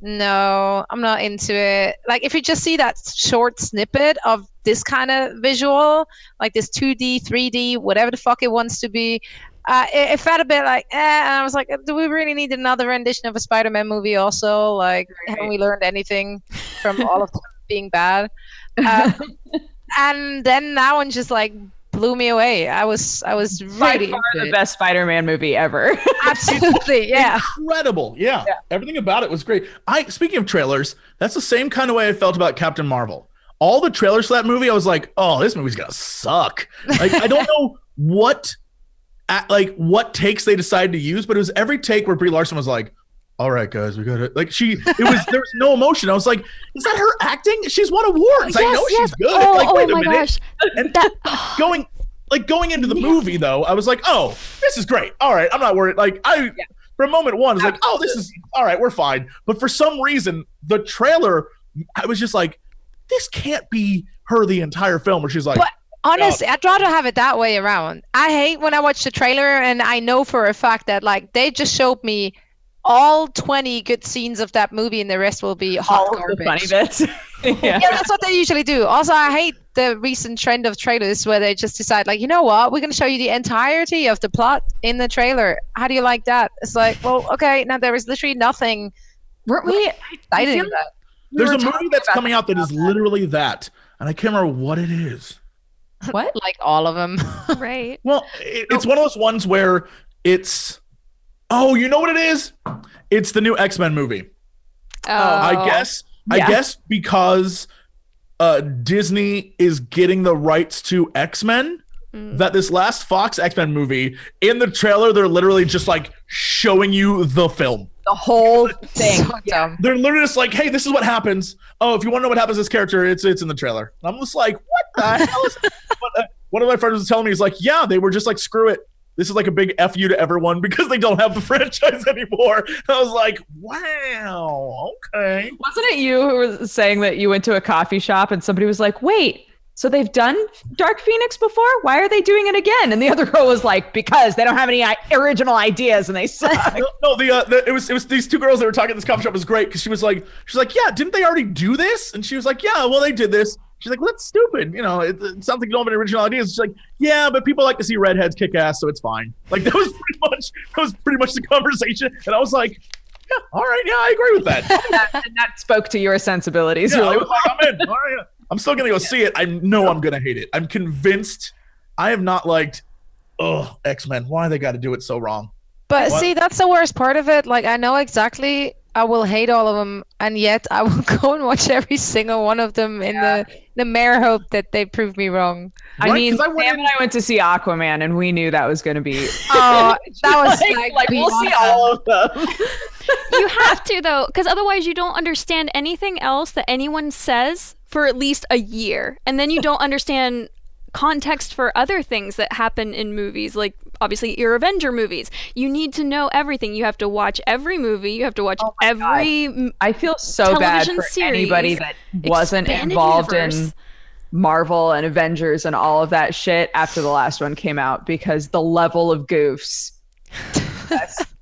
no, I'm not into it. Like if you just see that short snippet of this kind of visual, like this 2D, 3D, whatever the fuck it wants to be. Uh, it, it felt a bit like, eh, and I was like, do we really need another rendition of a Spider-Man movie? Also, like, haven't we learned anything from all of them <laughs> being bad? Uh, <laughs> and then that one just like blew me away. I was, I was By really far the best Spider-Man movie ever. <laughs> absolutely, yeah. incredible. Yeah. Everything about it was great. I speaking of trailers, that's the same kind of way I felt about Captain Marvel. All the trailers for that movie, I was like, oh, this movie's gonna suck. Like, I don't <laughs> know what at, like what takes they decided to use, but it was every take where Brie Larson was like, all right, guys, we got it. Like she it was there was no emotion. I was like, is that her acting? She's won awards. I know yes. she's good. Oh, like, oh my minute. gosh. And That oh. going like going into the movie though, I was like, oh, this is great. All right, I'm not worried. Like I for a moment one, I was like, oh, this is all right, we're fine. But for some reason, the trailer, I was just like, this can't be her the entire film. Where she's like, But- Honestly, I'd rather have it that way around. I hate when I watch the trailer and I know for a fact that like they just showed me all 20 good scenes of that movie and the rest will be hot All of the garbage. funny bits. <laughs> yeah. yeah, that's what they usually do. Also, I hate the recent trend of trailers where they just decide, like, you know what, we're going to show you the entirety of the plot in the trailer. How do you like that? It's like, well, okay, now there is literally nothing Weren't we? exciting feel about that. we There's a movie that's coming out that is literally that, and I can't remember what it is. <laughs> What? Like all of them. <laughs> right. Well, it, it's one of those ones where it's. Oh, you know what it is? It's the new X Men movie. Oh, I guess. I guess because uh, Disney is getting the rights to X Men. Mm. That this last Fox X Men movie, in the trailer, they're literally just like showing you the film. The whole <laughs> thing. so dumb. They're literally just like, "Hey, this is what happens. Oh, if you want to know what happens to this character, it's it's in the trailer." And I'm just like, "What the <laughs> hell?" Is <laughs> but, uh, one of my friends was telling me, he's like, "Yeah, they were just like, screw it. This is like a big f you to everyone because they don't have the franchise anymore." And I was like, "Wow, okay." Wasn't it you who was saying that you went to a coffee shop and somebody was like, wait, so they've done Dark Phoenix before? Why are they doing it again? And the other girl was like, because they don't have any original ideas and they <laughs> suck. No, no the, uh, the it was it was these two girls that were talking at this coffee shop was great because she was like she's like yeah didn't they already do this and she was like yeah well they did this she's like well that's stupid you know it, it sounds like you don't have any original ideas she's like yeah but people like to see redheads kick ass so it's fine like that was <laughs> pretty much that was pretty much the conversation and I was like yeah all right yeah I agree with that <laughs> and that spoke to your sensibilities yeah, I really was like I'm in all right. I'm still gonna go see it I know I'm gonna hate it I'm convinced I have not liked oh X Men why they got to do it so wrong But What? see, that's the worst part of it. Like, I know exactly I will hate all of them, and yet I will <laughs> go and watch every single one of them in the the mere hope that they prove me wrong. I mean, I went Sam in- and I went to see Aquaman, and we knew that was going to be. <laughs> <laughs> Oh, that was like, like, like, we'll see all of them. you have to though, because otherwise you don't understand anything else that anyone says for at least a year, and then you don't understand context for other things that happen in movies, like obviously your Avenger movies. You need to know everything. You have to watch every movie. You have to watch Oh every. m- I feel so bad for anybody that wasn't involved universe. in Marvel and Avengers and all of that shit after the last one came out because the level of goofs. <laughs>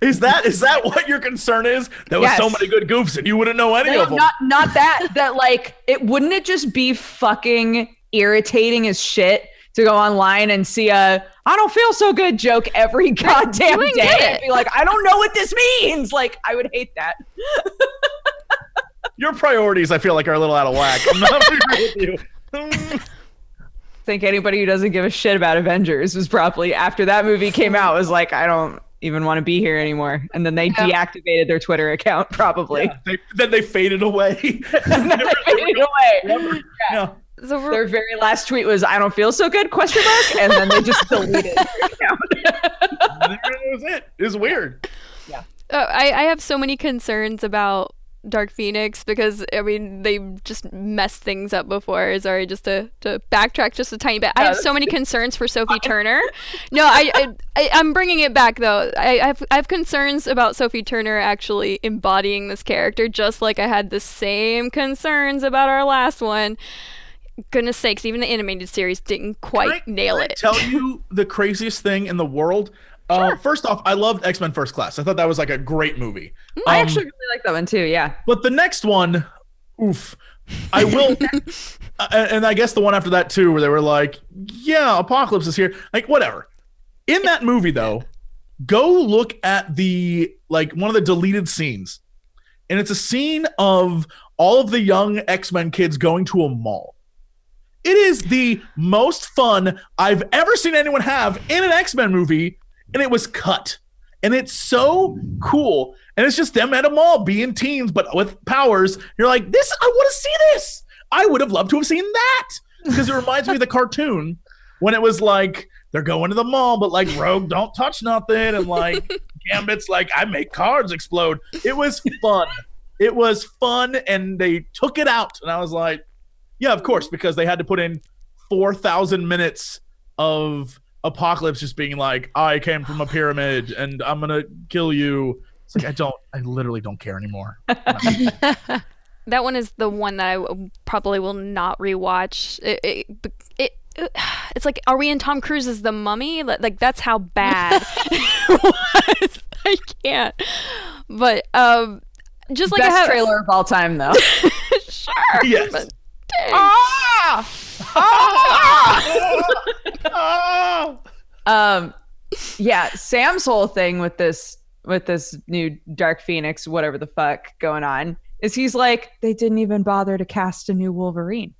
That's- Is that is that what your concern is? There was so many good goofs and you wouldn't know any No, of them. not not that. That like it wouldn't it just be fucking irritating as shit to go online and see a I don't feel so good joke every goddamn wouldn't day and be like I don't know what this means. Like I would hate that. Your priorities, I feel like, are a little out of whack. I'm not <laughs> agree with you. Think anybody who doesn't give a shit about Avengers was probably after that movie came out was like, I don't even want to be here anymore. And then they Yeah. deactivated their Twitter account probably. yeah, they, then they faded away. <laughs> Then they faded away. yeah. So Their very last tweet was, I don't feel so good, question mark. And then they just deleted their <laughs> account. That was it. It's weird. Uh, I, I have so many concerns about Dark Phoenix because I mean they just messed things up before. Sorry, just to, to backtrack just a tiny bit. I have so many <laughs> concerns for Sophie Turner. No, I, I, I'm bringing it back though. I, I have I have concerns about Sophie Turner actually embodying this character, just like I had the same concerns about our last one. Goodness sakes, even the animated series didn't quite I- nail it. tell you the craziest thing in the world. Uh, first off, I loved X Men First Class. I thought that was like a great movie. I Um, actually really like that one too. Yeah. But the next one, oof. I <laughs> will, uh, and I guess the one after that too, where they were like, "Yeah, Apocalypse is here." Like, whatever. In that movie, though, go look at the like one of the deleted scenes, and it's a scene of all of the young X Men kids going to a mall. It is the most fun I've ever seen anyone have in an X Men movie, and it was cut. And it's so cool. And it's just them at a mall being teens, but with powers. You're like, this, I want to see this. I would have loved to have seen that. Because it reminds me of the cartoon when it was like, they're going to the mall, but like, Rogue, don't touch nothing. And like, <laughs> Gambit's like, I make cards explode. It was fun. It was fun. And they took it out. And I was like, yeah, of course, because they had to put in 4,000 minutes of Apocalypse just being like, I came from a pyramid and I'm going to kill you. It's like, I don't, I literally don't care anymore. <laughs> That one is the one that I probably will not rewatch. It, it, it, it, <sighs> it's like, are we in Tom Cruise's The Mummy? Like, like, that's how bad <laughs> <laughs> it was. I can't. But um, just like I Best have, trailer of all time though. sure. Yes. but dang. ah! Ah! <laughs> Um, yeah, Sam's whole thing with this with this new Dark Phoenix, whatever the fuck going on, is he's like, they didn't even bother to cast a new Wolverine.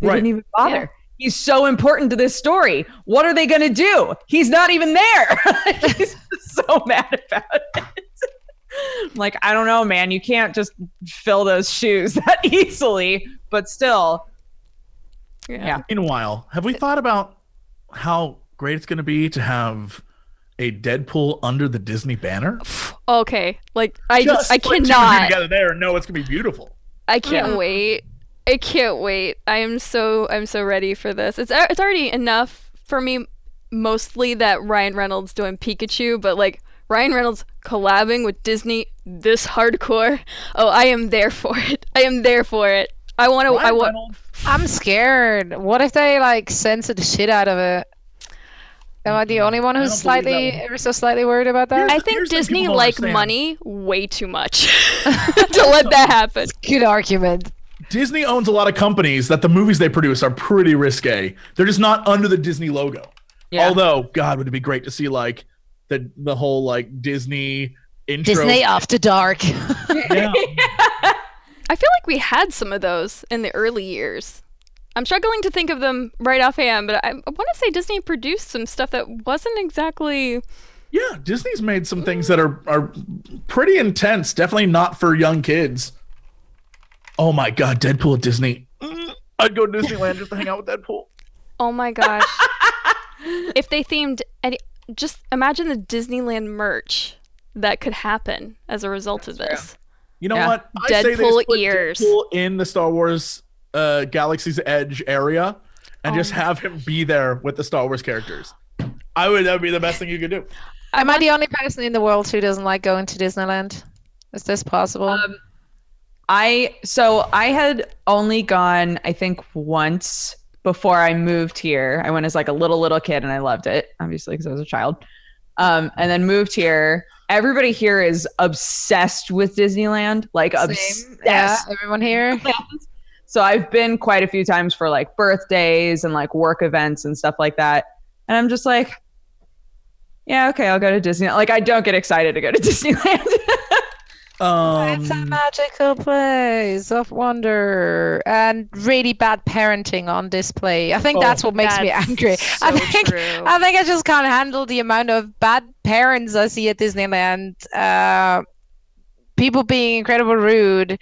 They Right. didn't even bother. He's so important to this story. What are they gonna do? He's not even there. <laughs> he's so mad about it. I'm <laughs> like, I don't know, man. You can't just fill those shoes that easily, but still. Yeah. Meanwhile, have we thought about how great it's going to be to have a Deadpool under the Disney banner? Okay, like I just, I put two and two cannot. together there No, it's going to be beautiful. I can't Yeah. wait. I can't wait. I am so I'm so ready for this. It's uh, it's already enough for me mostly that Ryan Reynolds doing Pikachu, but like Ryan Reynolds collabing with Disney this hardcore. Oh, I am there for it. I am there for it. I want to I want Reynolds- I'm scared. What if they like censor the shit out of it? Am I the only one who's don't believe that slightly, ever so slightly worried about that? I think Here's the thing Disney people like understand. money way too much <laughs> <laughs> to let that happen. Good argument. Disney owns a lot of companies that the movies they produce are pretty risque. They're just not under the Disney logo. Yeah. Although, God, would it be great to see like the the whole like Disney intro? Disney After Dark. <laughs> Yeah. I feel like we had some of those in the early years. I'm struggling to think of them right offhand, but I, I want to say Disney produced some stuff that wasn't exactly. Yeah, Disney's made some things that are are pretty intense. Definitely not for young kids. Oh my God, Deadpool at Disney. Mm, I'd go to Disneyland just to hang out with Deadpool. <laughs> Oh my gosh! if they themed, any, just imagine the Disneyland merch that could happen as a result of this. You know Yeah. what? I Deadpool just put ears. Deadpool in the Star Wars uh, Galaxy's Edge area, and just Oh. have him be there with the Star Wars characters. I would. That would be the best thing you could do. Am I the only person in the world who doesn't like going to Disneyland? Is this possible? Um, I so I had only gone I think once before I moved here. I went as like a little little kid and I loved it, obviously because I was a child. Um, and then moved here. Everybody here is obsessed with Disneyland, like Same. obsessed. Yeah, everyone here. <laughs> So I've been quite a few times for like birthdays and like work events and stuff like that. And I'm just like, yeah, okay, I'll go to Disneyland. Like I don't get excited to go to <laughs> Disneyland. It's a Um, magical place of wonder and really bad parenting on display. I think Oh. that's what makes me That's angry. I think true. I think I just can't handle the amount of bad parents I see at Disneyland. Uh, people being incredible rude.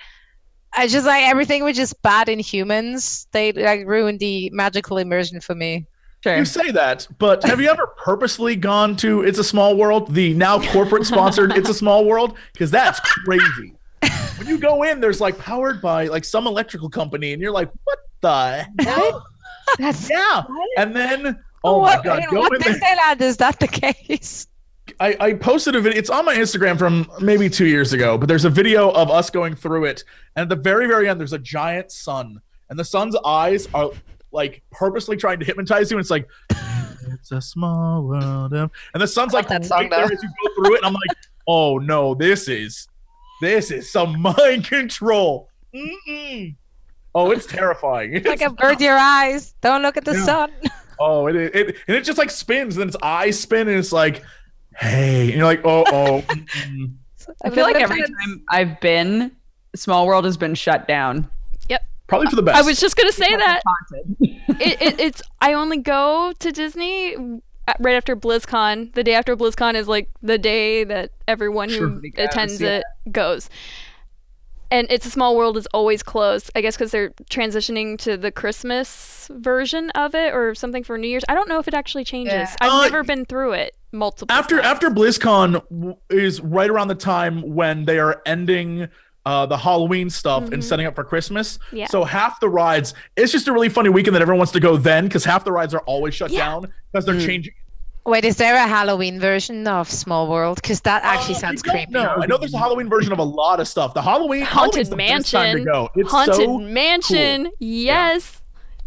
I just like everything was just bad in humans. They like ruined the magical immersion for me. Sure. you say that, but have you ever <laughs> purposely gone to It's a Small World, the now corporate sponsored It's a Small World? Because that's crazy. When you go in, there's like powered by like some electrical company, and you're like, what the hell? <laughs> That's Yeah. And then, oh my what, God, in go what in there. Is that the case? I, I posted a video. It's on my Instagram from maybe two years ago, but there's a video of us going through it. And at the very, very end, there's a giant sun, and the sun's eyes are like purposely trying to hypnotize you. And it's like, it's a small world. of-" And the sun's like love that right song, there as you go through it. And I'm like, oh no, this is this is some <laughs> mind control. Mm-mm. Oh, it's terrifying. It's Like It's- avert your eyes. Don't look at the Yeah. sun. Oh, it, it and it just like spins, and then its eyes spin, and it's like, hey, and you're like, oh, oh. <laughs> I feel like every time I've been, Small World has been shut down. Probably for the best. I was just gonna say that. <laughs> It, it, it's I only go to Disney right after BlizzCon. The day after BlizzCon is like the day that everyone who Everybody attends yeah. it goes. And It's a Small World is always closed. I guess because they're transitioning to the Christmas version of it or something for New Year's. I don't know if it actually changes. Yeah. I've Uh, never been through it multiple after times. after BlizzCon is right around the time when they are ending uh, the Halloween stuff and Mhm. setting up for Christmas. Yeah. So half the rides, it's just a really funny weekend that everyone wants to go then because half the rides are always shut Yeah. down because they're Mm. changing. Wait, is there a Halloween version of Small World? Because that actually Uh, sounds creepy. know. I know there's a Halloween version of a lot of stuff. The Halloween <laughs> Haunted Halloween's the best time to Mansion. go. It's Haunted so Mansion, yes.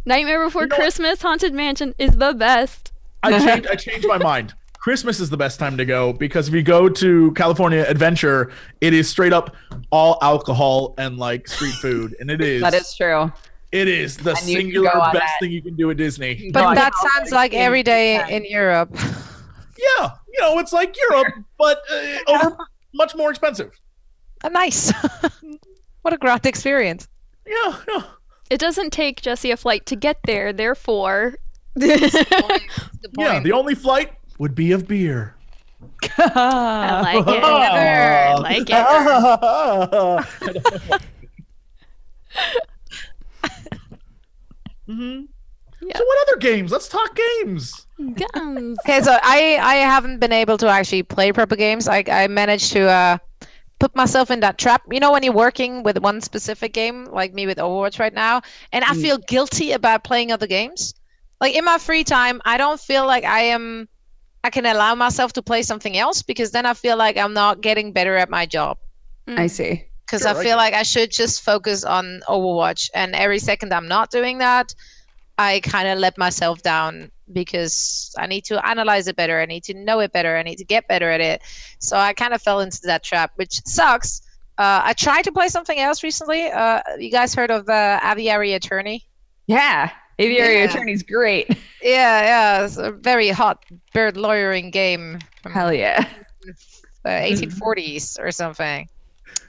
Nightmare Before You know what? Christmas, Haunted Mansion is the best. I <laughs> changed, I changed my mind. Christmas is the best time to go because if you go to California Adventure, it is straight up all alcohol and like street food, and it <laughs> is That is true. It is the And you can singular best that. thing you can do at Disney. But Go on that sounds like games every you day can. in Europe. <laughs> Yeah, you know, it's like Europe, but uh, <laughs> over, much more expensive. Uh, nice. what a great experience. Yeah, yeah. It doesn't take Jesse a flight to get there, therefore. Yeah, the only flight would be of beer. I <laughs> like it. <laughs> I like it. hmm Yeah. So what other games? Let's talk games. Gums. Okay, so I I haven't been able to actually play proper games. I I managed to uh put myself in that trap. You know when you're working with one specific game, like me with Overwatch right now, and I Mm. feel guilty about playing other games. Like in my free time, I don't feel like I am I can allow myself to play something else because then I feel like I'm not getting better at my job. I see. Because Sure, I I feel get like I should just focus on Overwatch, and every second I'm not doing that, I kind of let myself down because I need to analyze it better. I need to know it better. I need to get better at it. So I kind of fell into that trap, which sucks. Uh, I tried to play something else recently. Uh, you guys heard of uh, Aviary Attorney? Yeah. Aviary Yeah. Attorney's great. <laughs> Yeah, yeah, it's a very hot bird lawyering game from Hell yeah. <laughs> uh, 1840s or something.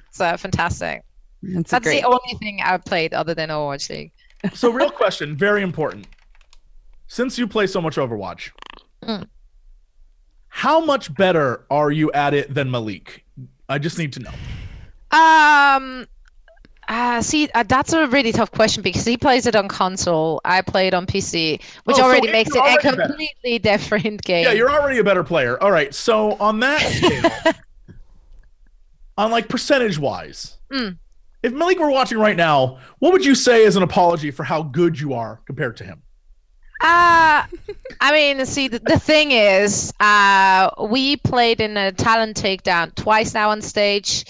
It's uh, fantastic. That's, That's great. the only thing I've played other than Overwatch League. So, <laughs> real question, very important. Since you play so much Overwatch, Mm. how much better are you at it than Malik? I just need to know. Um, uh, see, uh, that's a really tough question because he plays it on console. I play it on PC, which Oh, already it- makes it a already better. completely different game. Yeah, you're already a better player. All right. So on that scale, <laughs> on like percentage wise, Mm. if Malik were watching right now, what would you say as an apology for how good you are compared to him? Uh, I mean, see, the, the thing is, uh, we played in a talent takedown twice now on stage.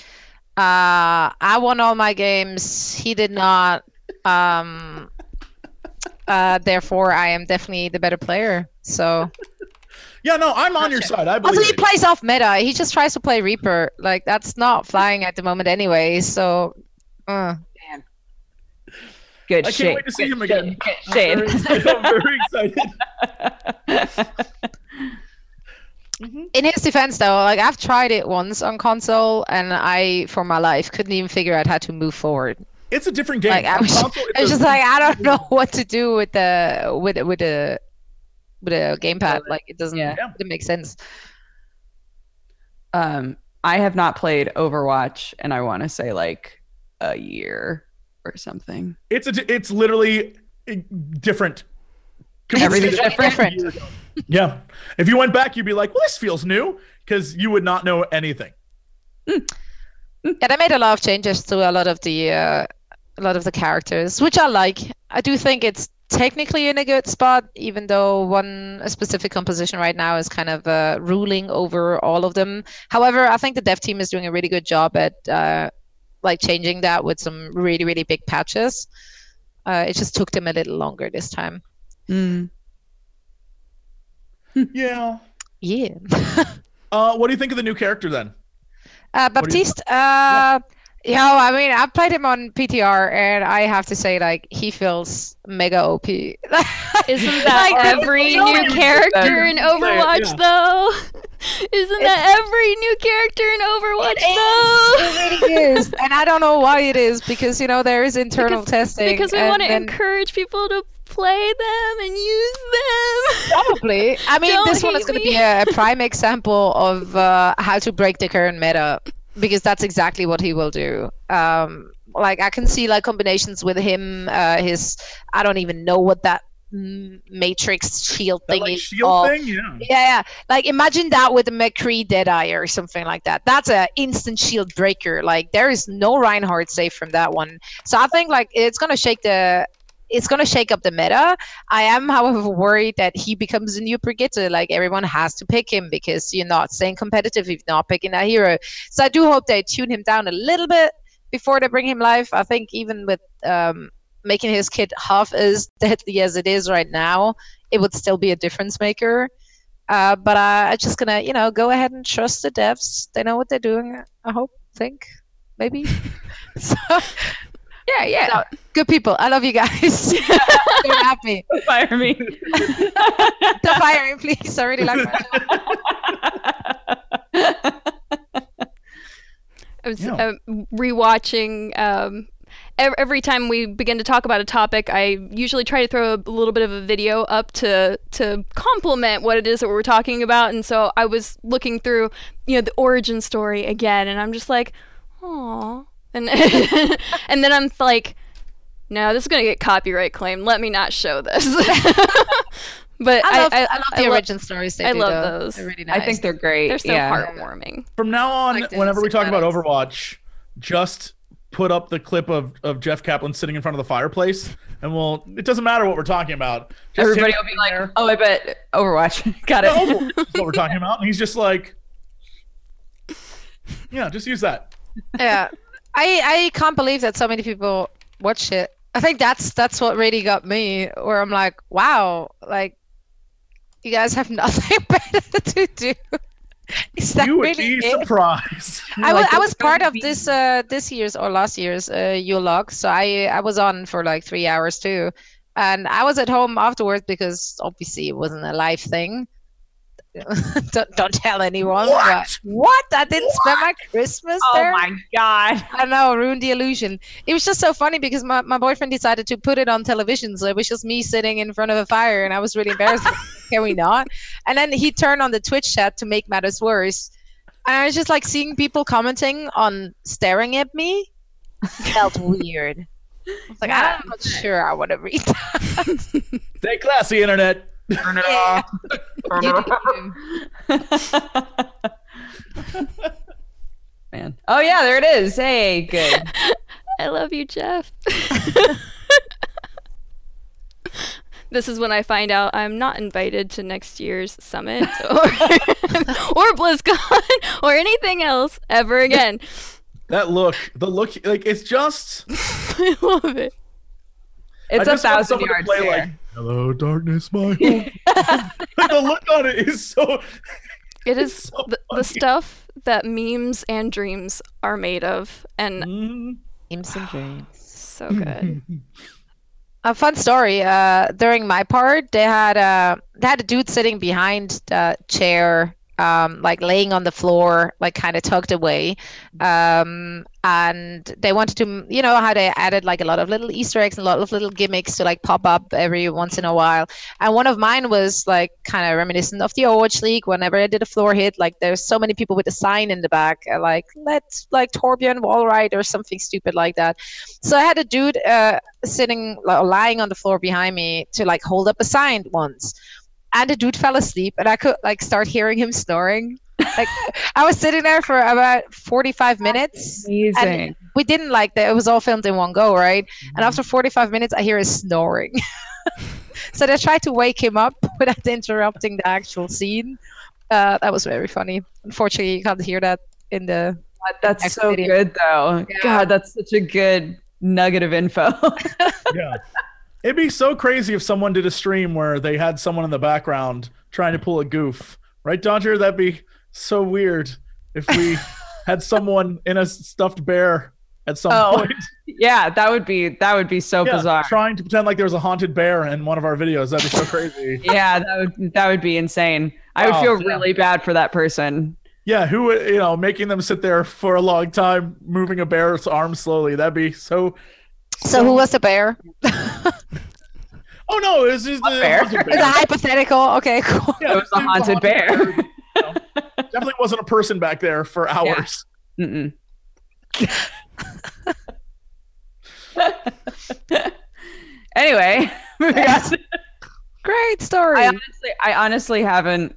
Uh, I won all my games. He did not. Um, uh, therefore, I am definitely the better player. So <laughs> Yeah, no, I'm on your side. I believe also, he it. plays off meta. He just tries to play Reaper. Like that's not flying at the moment, anyway. So, uh, Good I can't shade. wait to see Good him again. shade. I'm very, I'm very <laughs> excited. <laughs> in his defense, though, like I've tried it once on console, and I, for my life, couldn't even figure out how to move forward. It's a different game. Like I was, console, <laughs> I was it's just like I don't <laughs> know what to do with the with with the with a gamepad. Like it doesn't Yeah. it make sense. um, I have not played Overwatch, and I want to say like a year or something. it's a, it's literally uh, different. Everything's Completely different. Yeah. If you went back, you'd be like, well, this feels new because you would not know anything. Yeah, they made a lot of changes to a lot of the uh, a lot of the characters, which I like. I do think it's technically in a good spot, even though one a specific composition right now is kind of uh, ruling over all of them. However, I think the dev team is doing a really good job at uh, like changing that with some really really big patches. Uh, it just took them a little longer this time. Mm. <laughs> Yeah. Yeah. <laughs> Uh, what do you think of the new character then? Uh, do you- Baptiste, uh, you know, I mean, I played him on PTR, and I have to say, like, he feels mega OP. <laughs> Isn't that Like, every new you- character in you say it, Overwatch yeah. though? Isn't that every new character in Overwatch though? It really is, and I don't know why it is because you know there is internal Because- testing. Because we want to encourage people to play them and use them. Probably. <laughs> I mean, Don't this one is going to be a, a prime example of uh, how to break the current meta because that's exactly what he will do. Um, like I can see like combinations with him. Uh, his I don't even know what that mm, matrix shield That thing like is. shield called. thing? Yeah. Yeah, yeah. Like imagine that with a McCree Deadeye or something like that. That's a instant shield breaker. Like there is no Reinhardt safe from that one. So I think like it's gonna shake the it's gonna shake up the meta. I am, however, worried that he becomes a new Brigitte. Like everyone has to pick him because you're not staying competitive if you're not picking that hero. So I do hope they tune him down a little bit before they bring him live. I think even with um, making his kit half as deadly as it is right now, it would still be a difference maker. Uh, but uh, I'm just gonna, you know, go ahead and trust the devs. They know what they're doing. I hope, think, maybe. <laughs> <laughs> so, Yeah, yeah. No, good people. I love you guys. <laughs> Don't have me. Fire me. <laughs> Don't fire me, please. I really like my <laughs> I was Yeah. uh, rewatching. Um, every time we begin to talk about a topic, I usually try to throw a little bit of a video up to to complement what it is that we're talking about. And so I was looking through, you know, the origin story again, and I'm just like, oh, and <laughs> and then I'm like, no, this is gonna get copyright claim. Let me not show this. <laughs> but I love, I, I, love the I lo- origin stories they I do. love though. those. They're really nice. I think they're great. They're so yeah. heartwarming. From now on, Like whenever we talk about. Overwatch, just put up the clip of, of Jeff Kaplan sitting in front of the fireplace, and we'll. It doesn't matter what we're talking about. Just Everybody will be like, there. "Oh, I bet Overwatch." <laughs> Got Yeah, it. Overwatch what we're talking about. And he's just like, yeah, just use that. yeah i i can't believe that so many people watch it. I think that's that's what really got me where i'm like wow like you guys have <laughs> nothing better <laughs> to do. Is that you would really be surprised. <laughs> I was, like, I was part of be- this uh this year's or last year's uh Yule log so i i was on for like three hours too. And i was at home afterwards because obviously it wasn't a live thing <laughs> don't, don't tell anyone What? what i didn't spend my christmas Oh there my god. I know, ruined the illusion. It was just so funny because my, my boyfriend decided to put it on television. So it was just me sitting in front of a fire and I was really embarrassed. <laughs> Can we not? And then he turned on the Twitch chat to make matters worse. And I was just like seeing people commenting on staring at me felt <laughs> weird. I was like, I'm not sure I want to read that. Stay classy, internet. Turn it Yeah. off. <laughs> You do you. <laughs> Man. Oh yeah, there it is. Hey, good. <laughs> I love you, Jeff. this is when I find out I'm not invited to next year's summit or or BlizzCon or anything else ever again. That look, the look, like it's just. I love it. I It's a thousand someone yards play there. like, Hello, darkness, my <laughs> home. like the look on it is so. <laughs> It <laughs> is so the, the stuff that memes and dreams are made of, and Mm. Dreams and dreams. so good. A fun story. Uh, during my part, they had a they had a dude sitting behind the chair, um, like laying on the floor, like kind of tucked away. Um, and they wanted to, you know, how they added like a lot of little Easter eggs and a lot of little gimmicks to like pop up every once in a while. And one of mine was like kind of reminiscent of the Overwatch League. Whenever I did a floor hit, like there's so many people with a sign in the back, uh, like let's like Torbjorn Wallride or something stupid like that. So I had a dude uh, sitting li- lying on the floor behind me to like hold up a sign once and the dude fell asleep and i could like start hearing him snoring like i was sitting there for about 45 minutes Amazing. we didn't like that it was all filmed in one go right and after 45 minutes i hear his snoring <laughs> so they tried to wake him up <laughs> without interrupting the actual scene uh, that was very funny unfortunately you can't hear that in the God, that's Next so video. good though. Yeah. God, that's such a good nugget of info. <laughs> yeah. It'd be so crazy if someone did a stream where they had someone in the background trying to pull a goof, right, Dodger? That'd be so weird if we <laughs> had someone in a stuffed bear at some Oh, point. yeah, that would be that would be so Yeah, bizarre. Trying to pretend like there was a haunted bear in one of our videos. That'd be so crazy. <laughs> yeah, that would that would be insane. I would Wow, feel really bad for that person. yeah, who would- you know, making them sit there for a long time, moving a bear's arm slowly. That'd be so. So who was the bear <laughs> Oh no, it was just the bear? haunted it's a hypothetical okay cool Yeah, It was a it haunted bear. you <laughs> know. Definitely wasn't a person back there for hours. Mm-mm. <laughs> anyway, great story I honestly, I honestly haven't,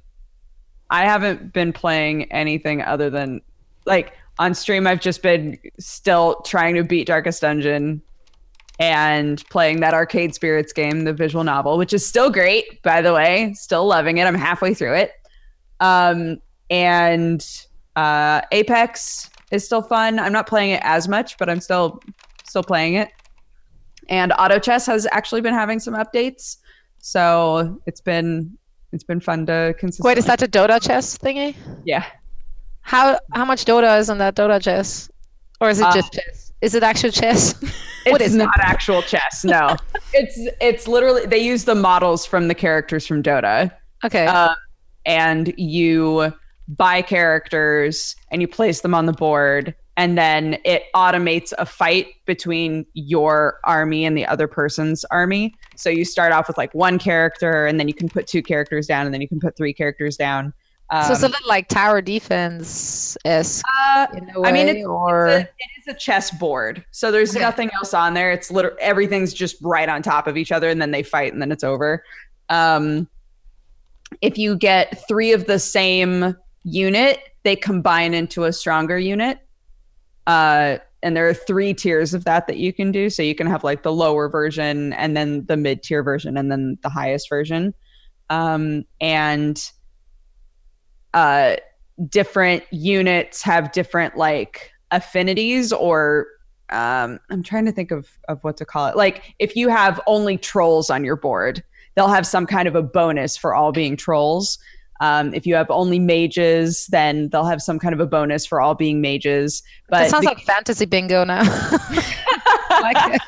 I haven't been playing anything other than like on stream. I've just been still trying to beat Darkest Dungeon and playing that Arcade Spirits game, the visual novel, which is still great, by the way. Still loving it. I'm halfway through it. Um, and uh, Apex is still fun. I'm not playing it as much, but I'm still still playing it. And Auto Chess has actually been having some updates, so it's been it's been fun to consistently. wait is that the dota chess thingy yeah? How how much Dota is on that Dota chess, or is it Uh, just chess? Is it actual chess? <laughs> It's is it? not actual chess. No, <laughs> it's it's literally they use the models from the characters from Dota, Okay. uh, and you buy characters and you place them on the board, and then it automates a fight between your army and the other person's army. So you start off with like one character, and then you can put two characters down, and then you can put three characters down. Um, so it's a little like tower defense esque uh, in a way, I mean, it's, or it's a, it is a chess board, so there's nothing else on there. It's literally everything's just right on top of each other, and then they fight, and then it's over. Um, if you get three of the same unit, they combine into a stronger unit. Uh, and there are three tiers of that that you can do. So you can have like the lower version, and then the mid tier version, and then the highest version. Um, and uh, different units have different like affinities or um, I'm trying to think of of what to call it. Like if you have only trolls on your board, they'll have some kind of a bonus for all being trolls. Um, if you have only mages, then they'll have some kind of a bonus for all being mages. But that sounds the- like fantasy bingo now. <laughs> <laughs> like,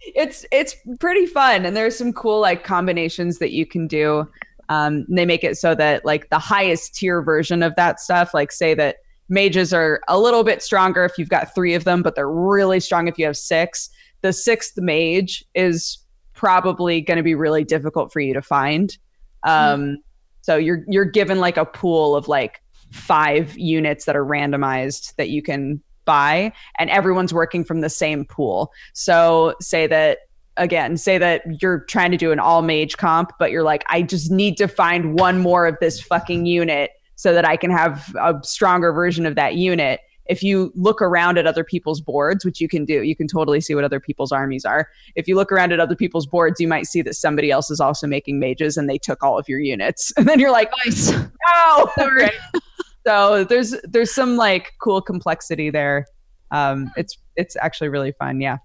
it's it's pretty fun and there's some cool like combinations that you can do um, they make it so that like the highest tier version of that stuff like say that mages are a little bit stronger if you've got three of them but they're really strong if you have six. The sixth mage is probably going to be really difficult for you to find. Um, so you're you're given like a pool of like five units that are randomized that you can buy and everyone's working from the same pool. So say that again, say that you're trying to do an all mage comp, but you're like, I just need to find one more of this fucking unit so that I can have a stronger version of that unit. If you look around at other people's boards, which you can do, you can totally see what other people's armies are. If you look around at other people's boards, you might see that somebody else is also making mages and they took all of your units. <laughs> And then you're like, nice. no. <laughs> Right? <laughs> so there's there's some like cool complexity there. Um, it's it's actually really fun. Yeah,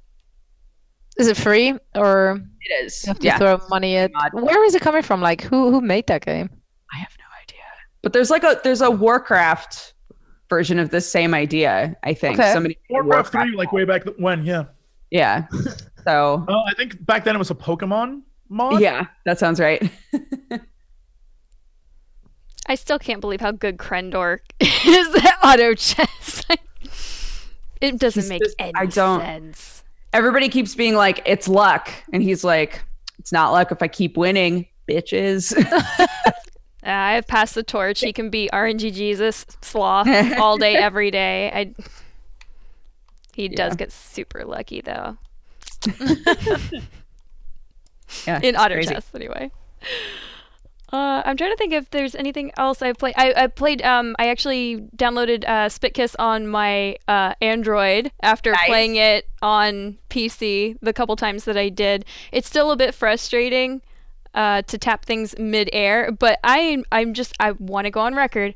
Is it free or it is. you have to Yeah. throw money at? Mod. Where is it coming from? Like who who made that game? I have no idea. But there's like a there's a Warcraft version of this same idea. I think Okay. somebody made Warcraft three, like way back when, yeah. Yeah. <laughs> So Oh, I think back then it was a Pokemon mod. yeah, that sounds right. <laughs> I still can't believe how good Krendor <laughs> is at auto chess. it doesn't He's make just- any I don't- sense. Everybody keeps being like, it's luck, and he's like, it's not luck if I keep winning, bitches. <laughs> I have passed the torch. He can be RNG Jesus sloth all day, <laughs> every day. I. He does get super lucky though <laughs> yeah, in crazy. chess anyway. Uh, I'm trying to think if there's anything else I've played. I, I played. Um, I actually downloaded uh, Spitkiss on my uh, Android after Nice. playing it on PC the couple times that I did. It's still a bit frustrating uh, to tap things mid-air, but I I'm just I want to go on record.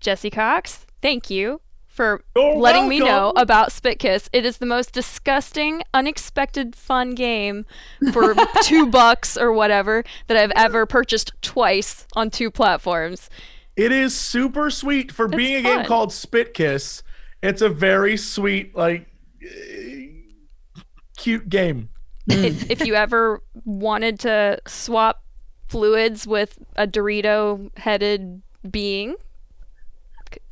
Jesse Cox, thank you for You're letting me know about Spit Kiss. It is the most disgusting, unexpected fun game for <laughs> two bucks or whatever that I've ever purchased twice on two platforms. It is super sweet for being a game called Spit Kiss. It's a very sweet, like, eh, cute game. if, if you ever wanted to swap fluids with a Dorito headed being,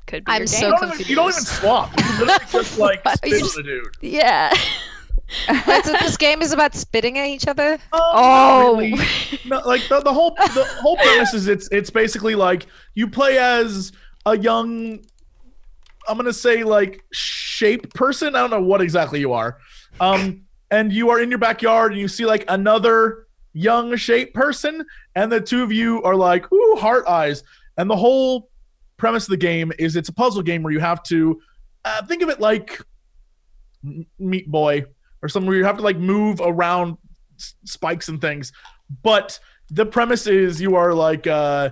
could be I'm your so game. You don't, even, you don't even swap. You literally just <laughs> like You spit just- on a dude. Yeah. <laughs> Wait, so this game is about spitting at each other. Oh. Really? No, like the, the whole the whole <laughs> premise is it's it's basically like you play as a young I'm gonna say like shape person. I don't know what exactly you are. Um and you are in your backyard and you see like another young shape person, and the two of you are like, ooh, heart eyes. And the whole premise of the game is it's a puzzle game where you have to uh, think of it like Meat Boy or something where you have to like move around s- spikes and things. But the premise is you are like uh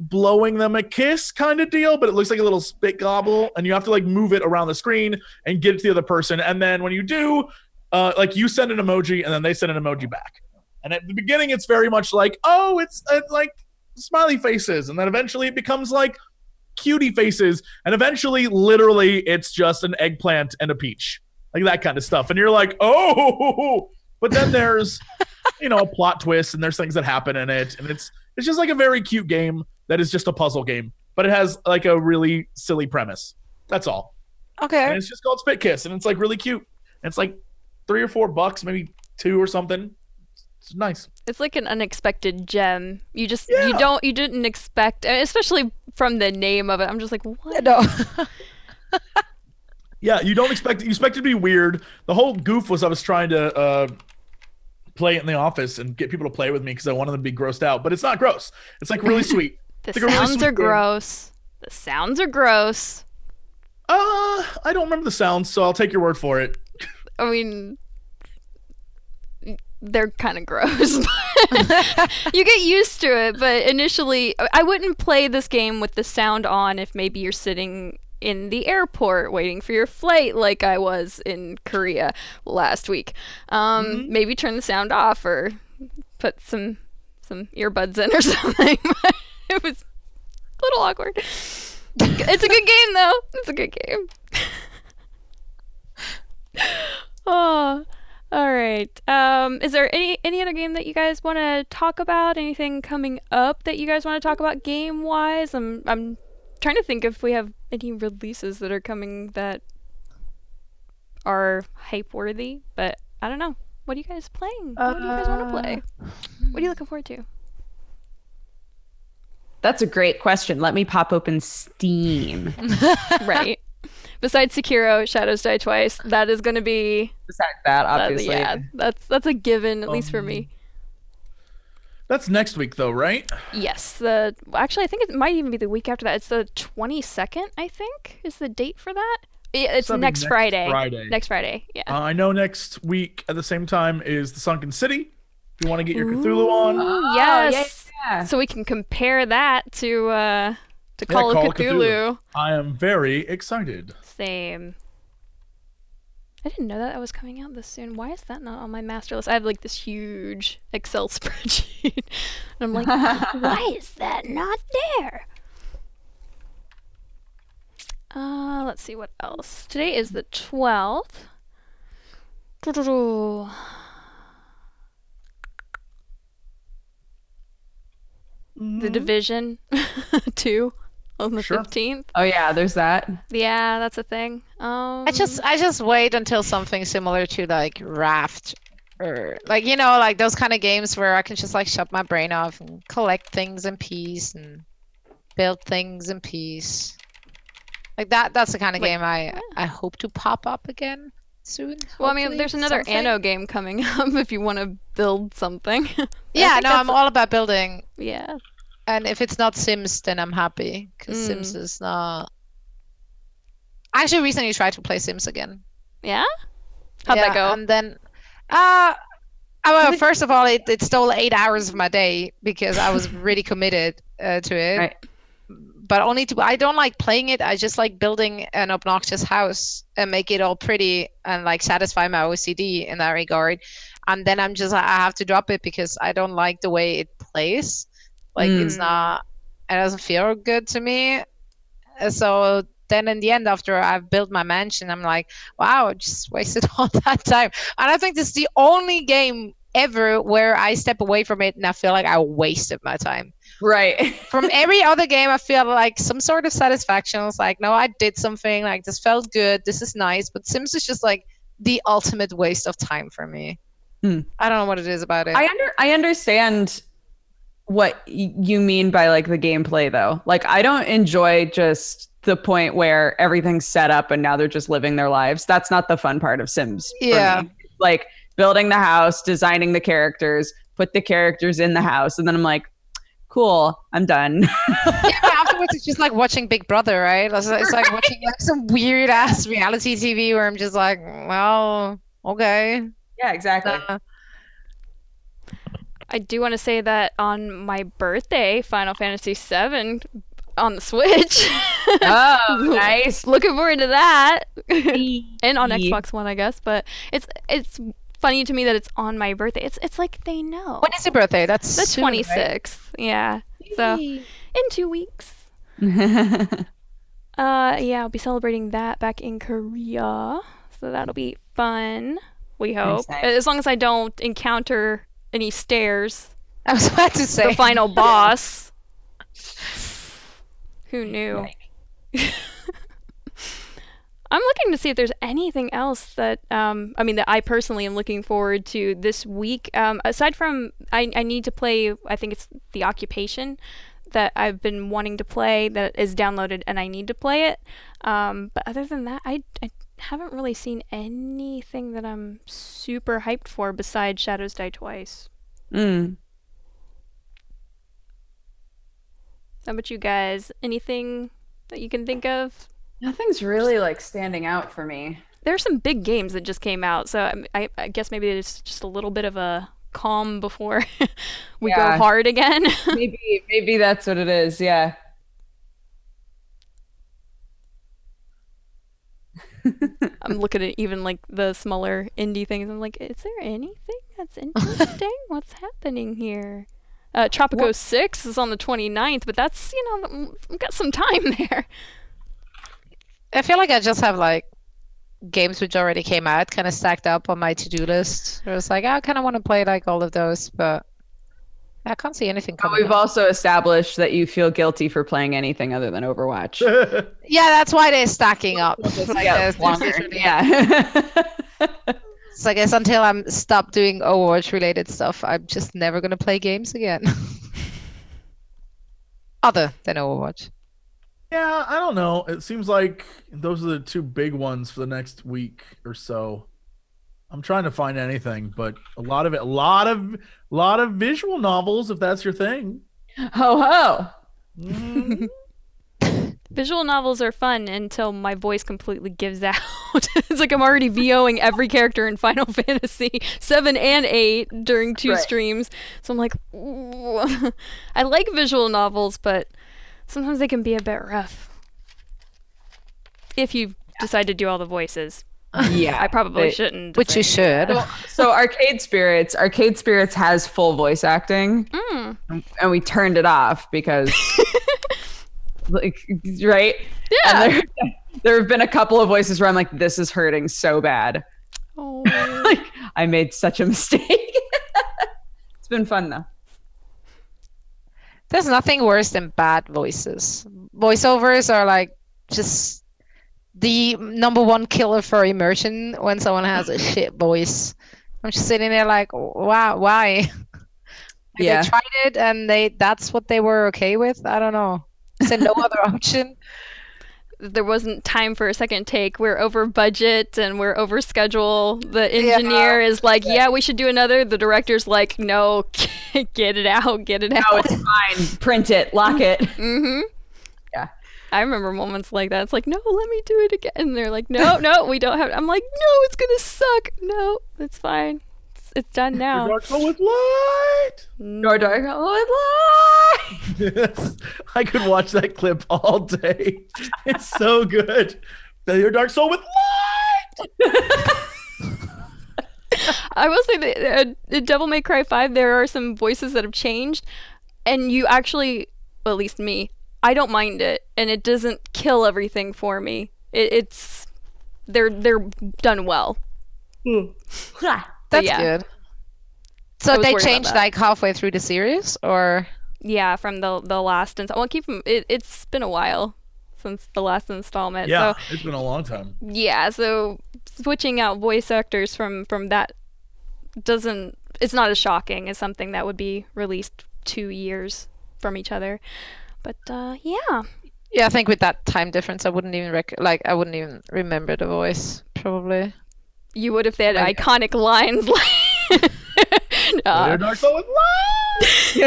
blowing them a kiss kind of deal, but it looks like a little spit gobble, and you have to like move it around the screen and get it to the other person. And then when you do, uh, like you send an emoji and then they send an emoji back. And at the beginning, it's very much like, oh, it's uh, like smiley faces, and then eventually it becomes like cutie faces, and eventually, literally, it's just an eggplant and a peach. like that kind of stuff. And you're like, oh, but then there's, you know, a plot twist and there's things that happen in it, and it's it's just like a very cute game that is just a puzzle game, but it has like a really silly premise. That's all. Okay. And it's just called Spit Kiss, and it's like really cute. And it's like three or four bucks, maybe two or something. It's nice. It's like an unexpected gem. You just you don't you didn't expect, especially from the name of it. I'm just like, what? No. <laughs> Yeah, you don't expect it. You expect it to be weird. The whole goof was I was trying to uh, play it in the office and get people to play with me because I wanted them to be grossed out. But it's not gross. It's like really <laughs> sweet. The It's like really sounds sweet are game. gross. The sounds are gross. Uh, I don't remember the sounds, so I'll take your word for it. I mean, they're kind of gross. <laughs> you get used to it, but initially, I wouldn't play this game with the sound on if maybe you're sitting in the airport waiting for your flight, like I was in Korea last week. Um, Mm-hmm. Maybe turn the sound off or put some some earbuds in or <laughs> something. it was a little awkward. It's a good game, though. It's a good game. <laughs> oh, all right. Um, is there any any other game that you guys want to talk about? Anything coming up that you guys want to talk about game wise? I'm I'm trying to think if we have any releases that are coming that are hype worthy, but I don't know. What are you guys playing? What do you guys want to play? What are you looking forward to? That's a great question. Let me pop open Steam. <laughs> right. Besides Sekiro, Shadows Die Twice, that is going to be Besides that, that- obviously. yeah, that's that's a given at least for me. That's next week, though, right? Yes, the actually I think it might even be the week after that. It's the 22nd, I think, is the date for that. Yeah, it's So next, next Friday. Friday. Next Friday. Yeah. Uh, I know next week at the same time is the Sunken City. If you want to get your Cthulhu on, Ooh, yeah, yes. yeah. So we can compare that to uh to Yeah, Call, Call of of Cthulhu. Cthulhu. I am very excited. Same. I didn't know that that was coming out this soon. Why is that not on my master list? I have like this huge Excel <laughs> spreadsheet. and I'm like, <laughs> why is that not there? Uh, let's see what else. Today is the 12th. Doo-doo-doo. The Division <laughs> 2 on the Sure. 15th. Oh yeah, there's that. Yeah, that's a thing. Um, I just I just wait until something similar to like Raft or like you know like those kind of games where I can just like shut my brain off and collect things in peace and build things in peace. Like that that's the kind of Like- game I I hope to pop up again soon. Well, I mean, there's another something. Anno game coming <laughs> up if you want to build something. <laughs> Yeah, think no, I'm all about building yeah. And if it's not Sims then I'm happy cuz Mm. Sims is not I actually recently tried to play Sims again. Yeah? How'd yeah, that go? And then, uh, uh, well, <laughs> first of all, it, it stole eight hours of my day because I was <laughs> really committed uh, to it. Right. But only to, I don't like playing it. I just like building an obnoxious house and make it all pretty and like satisfy my OCD in that regard. And then I'm just, I have to drop it because I don't like the way it plays. Like it's Mm. not, it doesn't feel good to me. So then in the end, after I've built my mansion, I'm like, wow, I just wasted <laughs> all that time. And I think this is the only game ever where I step away from it and I feel like I wasted my time. Right. <laughs> From every other game, I feel like some sort of satisfaction. It's like, no, I did something. Like this felt good. This is nice. But Sims is just like the ultimate waste of time for me. Hmm. I don't know what it is about it. I under I understand what you mean by like the gameplay though. Like I don't enjoy just the point where everything's set up and now they're just living their lives. That's not the fun part of Sims. Yeah. Like building the house, designing the characters, put the characters in the house, and then I'm like, cool, I'm done. <laughs> yeah, but afterwards, it's just like watching Big Brother, right? It's, it's like <laughs> watching like some weird ass reality TV where I'm just like, well, okay. yeah, exactly. Uh, I do want to say that on my birthday, Final Fantasy VII on the Switch. <laughs> oh, <laughs> nice. Looking forward to that. <laughs> and on. Xbox One, I guess. But it's it's funny to me that it's on my birthday. It's it's like they know. when is your birthday? That's The soon, right? 26th. Yeah. So in two weeks. Uh, yeah, I'll be celebrating that back in Korea. So that'll be fun. We hope, nice. as long as I don't encounter any stairs. I was about to say The final <laughs> boss. Who knew? <laughs> I'm looking to see if there's anything else that um, I mean that I personally am looking forward to this week. Um, aside from I, I need to play. I think it's the occupation that I've been wanting to play that is downloaded and I need to play it. Um, but other than that, I, I haven't really seen anything that I'm super hyped for besides Shadows Die Twice. Mm. How about you guys? Anything that you can think of? Nothing's really like standing out for me. There are some big games that just came out, so I, I, I guess maybe it's just a little bit of a calm before <laughs> we Yeah. go hard again. <laughs> maybe maybe that's what it is. Yeah. I'm looking at even like the smaller indie things. I'm like, is there anything that's <laughs> interesting? What's happening here? Uh, Tropico 6 is on the 29th, but that's, you know, we've got some time <laughs> there. I feel like I just have like games which already came out kind of stacked up on my to-do list. I was like, I kind of want to play like all of those, but I can't see anything But we've up. also established that you feel guilty for playing anything other than Overwatch. <laughs> Yeah, that's why they're stacking up. Like, Yeah, there's- there's longer. literally- yeah. So I guess until I'm stop doing Overwatch related stuff, I'm just never gonna play games again. <laughs> Other than Overwatch. Yeah, I don't know. It seems like those are the two big ones for the next week or so. I'm trying to find anything, but a lot of it, a lot of, lot of visual novels, if that's your thing. ho ho. Mhm. <laughs> Visual novels are fun until my voice completely gives out. <laughs> it's like I'm already VOing every character in Final <laughs> Fantasy 7 and 8 during two Right. streams. So I'm like, "Ooh." I like visual novels, but sometimes they can be a bit rough. If you decide to do all the voices. Yeah. I probably they- shouldn't. Which you say that. should. So Arcade Spirits, Arcade Spirits has full voice acting, Mm. and we turned it off because, <laughs> like, right? Yeah. And there, <laughs> there have been a couple of voices where I'm like, this is hurting so bad. Oh. <laughs> like, I made such a mistake. it's been fun though. There's nothing worse than bad voices. Voiceovers are like just the number one killer for immersion when someone has a shit voice. I'm just sitting there like, wow, why? <laughs> Like, Yeah. They tried it and they that's what they were okay with. I don't know. Is there no <laughs> other option? there wasn't time for a second take. We're over budget and we're over schedule. The engineer is like, "Yeah, we should do another." The director's like, "No, <laughs> get it out, get it out." it's fine. Print it, lock it. mm-hmm. Yeah. I remember moments like that. It's like, "No, let me do it again." And they're like, "No, no, we don't have." I'm like, "No, it's gonna suck." No, it's fine. It's, it's done now. Dark Soul with light. Your dark oh, Yes. I could watch that clip all day. It's so good. Your Dark Soul with light. I will say that uh, in Devil May Cry 5, there are some voices that have changed, and you actually, well, at least me, I don't mind it, and it doesn't kill everything for me. It, it's they're they're done well. Hmm. That's yeah. good. So they changed like halfway through the series, or Yeah, from the the last and well, keep 'em- It, it's been a while since the last installment. Yeah, So it's been a long time. yeah, so switching out voice actors from from that doesn't it's not as shocking as something that would be released two years from each other. But uh, yeah, yeah, I think with that time difference, I wouldn't even rec- like I wouldn't even remember the voice probably. you would if they had Like- iconic lines like. Your Uh, Dark Soul with light.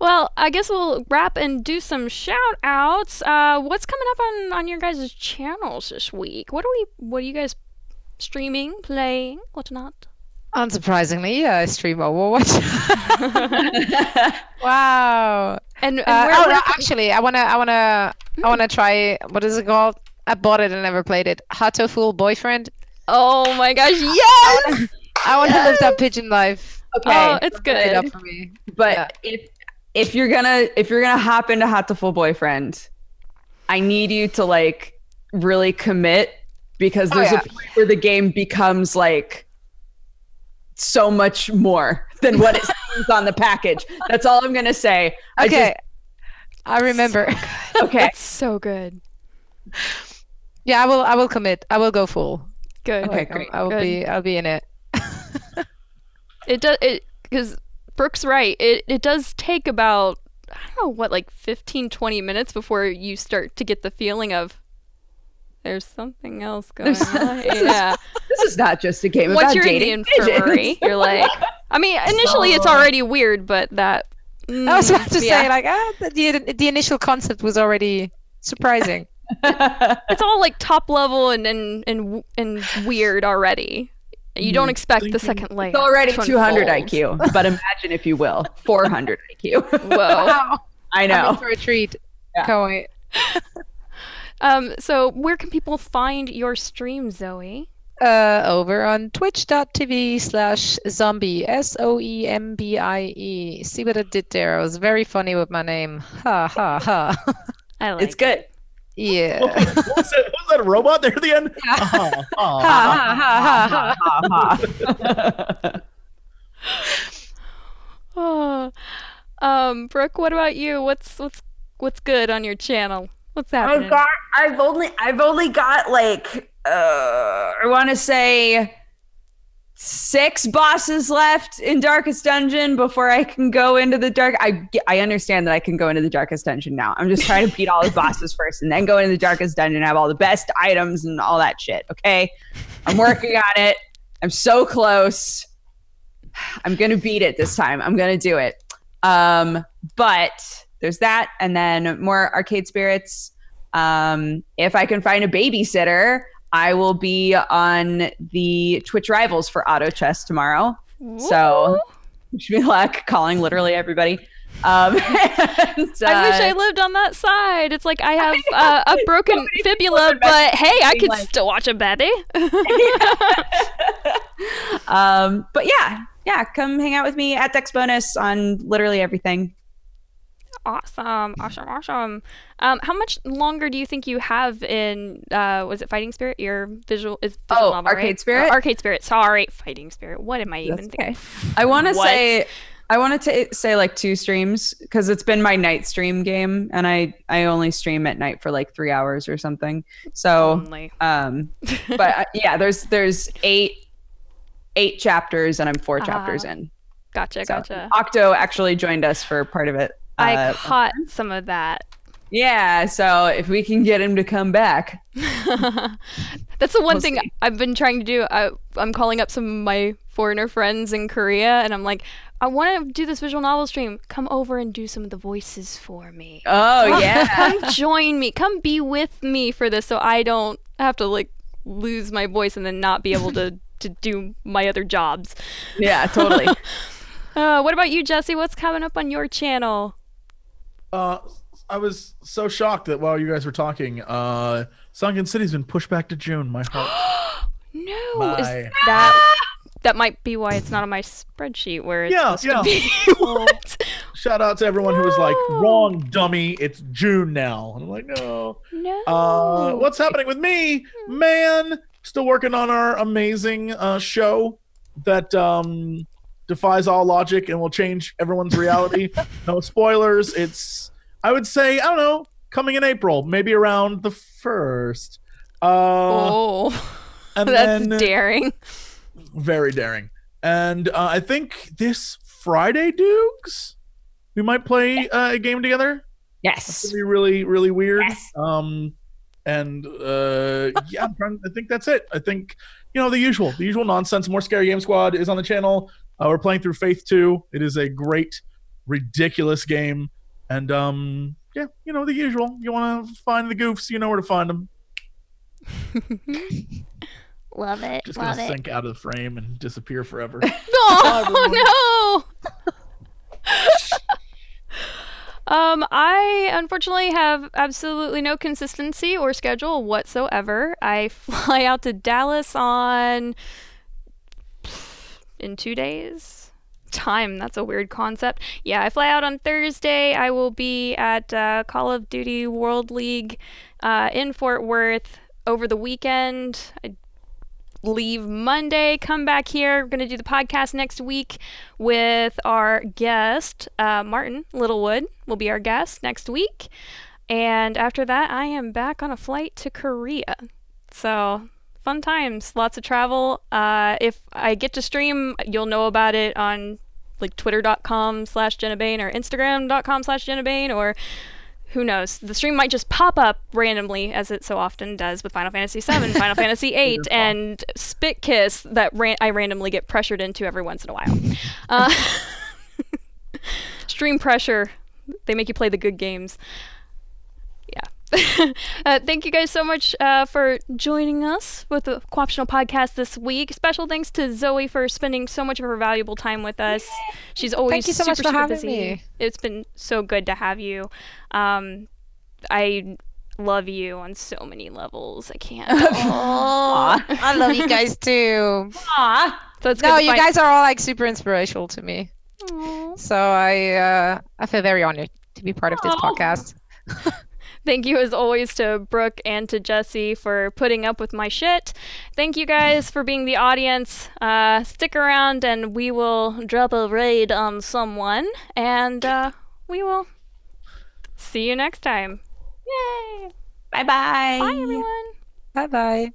well, I guess we'll wrap and do some shout outs. Uh, what's coming up on, on your guys' channels this week? What are we? What are you guys streaming, playing, whatnot? Unsurprisingly, yeah, I stream Overwatch. <laughs> wow. And, and Uh, where, oh where no, actually, I wanna, I wanna, I wanna try. What is it called? I bought it and never played it. Hatoful Boyfriend. oh my gosh, yes! I want to live that pigeon life. Okay, Oh, it's Play it up good. for me. but yeah. if if you're gonna if you're gonna hop into Hatoful Boyfriend, I need you to like really commit because Oh, there's yeah. a point where the game becomes like so much more than what it <laughs> seems on the package. That's all I'm gonna say. I Okay. I remember. just okay. It's so good. yeah, I will. I will commit. I will go full. Good. Okay, Like, great. I will Good. be. I'll be in it. <laughs> It does it because Brooke's right. It it does take about I don't know what like 15 20 minutes before you start to get the feeling of there's something else going There's- on. <laughs> this is- yeah. This is not just a game Once about you're in the dating infirmary, you're like I mean, <laughs> initially it's already weird, but that I was about to mm, yeah. say like ah, the, the the initial concept was already surprising. <laughs> it's all like top level and and and, and weird already. You don't Hmm, expect the second layer. It's already to 200 unfold. IQ, but imagine if you will, 400 IQ. Whoa. Wow, I I'm in know. for a treat. Yeah. Can't wait. Um, so where can people find your stream, Zoe? Uh, over on twitch.tv slash zombie S O E M B I E. See what I did there? I was very funny with my name. Ha ha ha. <laughs> I like It's good. yeah. what, was that, what was that, a robot there at the end? Yeah. <laughs> Ha ha ha ha. Ha, ha. <laughs> Oh. Um, Brooke, what about you? What's what's what's good on your channel? What's happening? I've got I've only I've only got like uh I want to say six bosses left in Darkest Dungeon before I can go into the dark I I understand that I can go into the Darkest Dungeon now. I'm just trying to beat all the bosses first and then go into the Darkest Dungeon and have all the best items and all that shit, okay? I'm working on it. I'm so close. I'm going to beat it this time. I'm going to do it. Um but there's that and then more arcade spirits um, if I can find a babysitter, I will be on the Twitch Rivals for Auto Chess tomorrow. So wish me luck, calling literally everybody. Um, <laughs> and, I wish I uh, lived on that side. It's like I have uh, a <laughs> broken fibula, but hey, I could like- still watch a baby. <laughs> um, but yeah, yeah, come hang out with me at Dex Bonus on literally everything. Awesome, awesome, awesome. Um, how much longer do you think you have in? Uh, was it Fighting Spirit? Your visual is visual Oh, novel, Arcade right? Spirit? Uh, Arcade Spirit. Sorry, Fighting Spirit. What am I even That's thinking? okay. I want to say I wanted to say like two streams because it's been my night stream game, and I I only stream at night for like three hours or something. So Only. um, <laughs> but uh, yeah, there's there's eight eight chapters, and I'm four chapters Ah. in. Gotcha, So gotcha. Octo actually joined us for part of it. I Uh, caught some of that. yeah, so if we can get him to come back, <laughs> That's the one We'll thing see. I've been trying to do. I, I'm calling up some of my foreigner friends in Korea, and I'm like, I want to do this visual novel stream. Come over and do some of the voices for me. oh yeah, Come join me. Come be with me for this, so I don't have to like lose my voice and then not be able to <laughs> to do my other jobs. yeah, totally. <laughs> Uh, what about you, Jesse? What's coming up on your channel? Uh, I was so shocked that while you guys were talking, uh, Sunken City's been pushed back to June. My heart. <gasps> No, is that that might be why it's not on my spreadsheet where it's Yeah, yeah. to? <laughs> Shout out to everyone who was like, "Wrong, dummy! It's June now." And I'm like, "No." No. Uh, what's happening with me, man? Still working on our amazing uh, show that um, defies all logic and will change everyone's reality. <laughs> no spoilers. It's I would say I don't know, coming in April, maybe around the first. Uh, oh, <laughs> and that's then daring. very daring. And uh, I think this Friday, Dukes, we might play uh, a game together. Yes, gonna be really, really weird. Yes. Um, and uh, yeah, I'm trying, I think that's it. I think you know the usual, the usual nonsense. More scary game squad is on the channel. Uh, we're playing through Faith Two. It is a great, ridiculous game, and um, yeah, you know the usual. You want to find the goofs, you know where to find them. <laughs> Love it. Just love gonna it. sink out of the frame and disappear forever. Oh <laughs> no. <laughs> Um, I unfortunately have absolutely no consistency or schedule whatsoever. I fly out to Dallas on in two days. time. That's a weird concept. Yeah, I fly out on Thursday. I will be at uh, Call of Duty World League uh, in Fort Worth over the weekend. I leave Monday, come back here. We're going to do the podcast next week with our guest, uh, Martin Littlewood, will be our guest next week. And after that, I am back on a flight to Korea. So fun times, lots of travel. Uh, if I get to stream, you'll know about it on like twitter.com slash Genna Bain or instagram.com slash Genna Bain or who knows? The stream might just pop up randomly, as it so often does with Final Fantasy VII, <laughs> Final Fantasy VIII, and Spit Kiss that ran- I randomly get pressured into every once in a while. Uh, <laughs> stream pressure. They make you play the good games. Yeah. <laughs> uh, thank you guys so much uh, for joining us with the Co-optional podcast this week. Special thanks to Zoe for spending so much of her valuable time with us. She's always Thank you so super, much for super having busy. me. It's been so good to have you. Um, I love you on so many levels. I can't. <laughs> Oh, I love you guys too. Aw. so it's good No, to you find- guys are all like super inspirational to me. Aw. So I uh, I feel very honored to be part of this podcast. <laughs> Thank you as always to Brooke and to Jesse for putting up with my shit. Thank you guys for being the audience. Uh, stick around and we will drop a raid on someone and uh, we will see you next time. Yay. Bye-bye. Bye everyone. Bye bye.